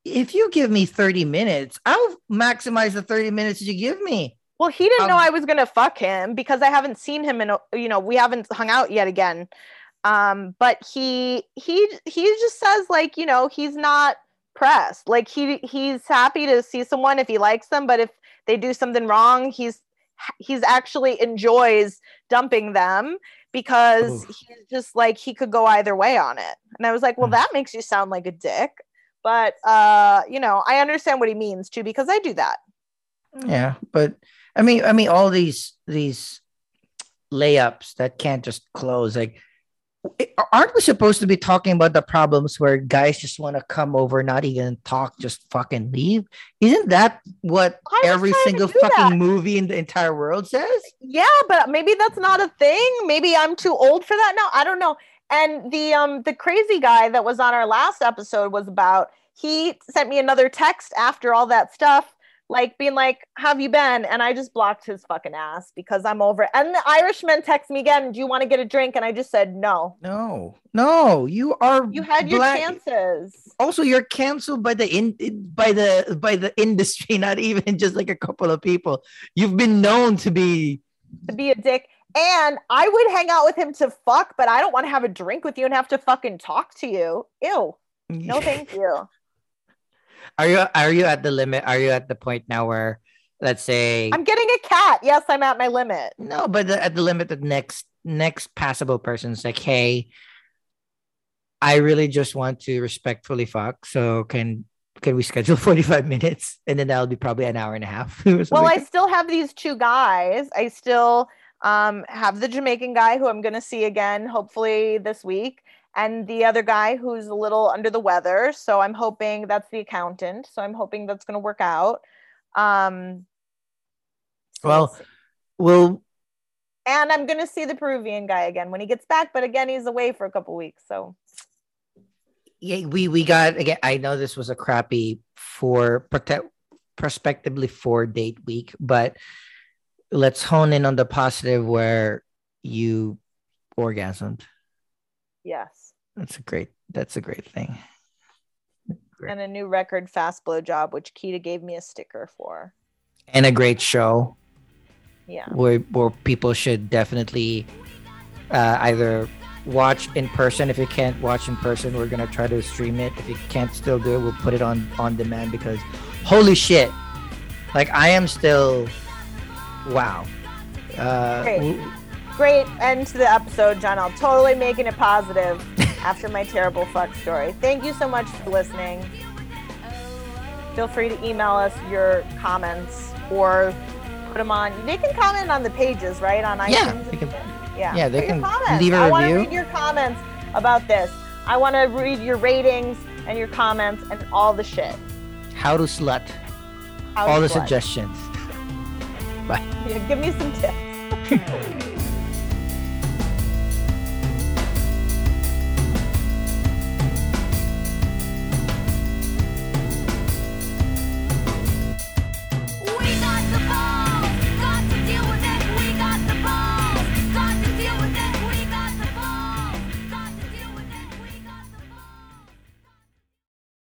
if you give me 30 minutes, I'll maximize the 30 minutes you give me. Well, he didn't um, know I was gonna fuck him because I haven't seen him in a, you know, we haven't hung out yet again. Um, but he he he just says like, you know, he's not pressed. Like he he's happy to see someone if he likes them, but if they do something wrong, he's he's actually enjoys dumping them because Oof. he's just like he could go either way on it. And I was like, well, mm. that makes you sound like a dick. But uh, you know, I understand what he means too because I do that. Yeah, but I mean, I mean, all these these layups that can't just close. Like aren't we supposed to be talking about the problems where guys just want to come over, not even talk, just fucking leave? Isn't that what every single fucking that. movie in the entire world says? Yeah, but maybe that's not a thing. Maybe I'm too old for that now. I don't know. And the um the crazy guy that was on our last episode was about he sent me another text after all that stuff like being like, have you been? And I just blocked his fucking ass because I'm over it. And the Irishman texted me again, do you want to get a drink? And I just said no. No, no, you are you had your chances. Also, you're canceled by the in by the by the industry, not even just like a couple of people. You've been known to be to be a dick. And I would hang out with him to fuck, but I don't want to have a drink with you and have to fucking talk to you. Ew. No, thank you. Are you are you at the limit? Are you at the point now where let's say I'm getting a cat. Yes, I'm at my limit. No, but the, at the limit the next next passable person's like, hey, I really just want to respectfully fuck. So can can we schedule 45 minutes and then that'll be probably an hour and a half well i still have these two guys i still um, have the jamaican guy who i'm going to see again hopefully this week and the other guy who's a little under the weather. So I'm hoping that's the accountant. So I'm hoping that's going to work out. Um, so well, we'll. And I'm going to see the Peruvian guy again when he gets back. But again, he's away for a couple weeks. So. Yeah, we we got again. I know this was a crappy for protect prospectively for date week, but let's hone in on the positive where you orgasmed. Yes. That's a great. That's a great thing. Great. And a new record, Fast Blow Job, which Kita gave me a sticker for. And a great show. Yeah. Where where people should definitely uh, either watch in person. If you can't watch in person, we're gonna try to stream it. If you can't still do it, we'll put it on on demand because holy shit, like I am still wow. Uh, great end to the episode, John. I'll totally making it positive after my terrible fuck story. Thank you so much for listening. feel free to email us your comments or put them on. They can comment on the pages, right? On iTunes. Yeah, they can, yeah. yeah, they can leave a I review. I want to read your comments about this. I want to read your ratings and your comments and all the shit. How to slut. How All to the slut. suggestions. Yeah, give me some tips.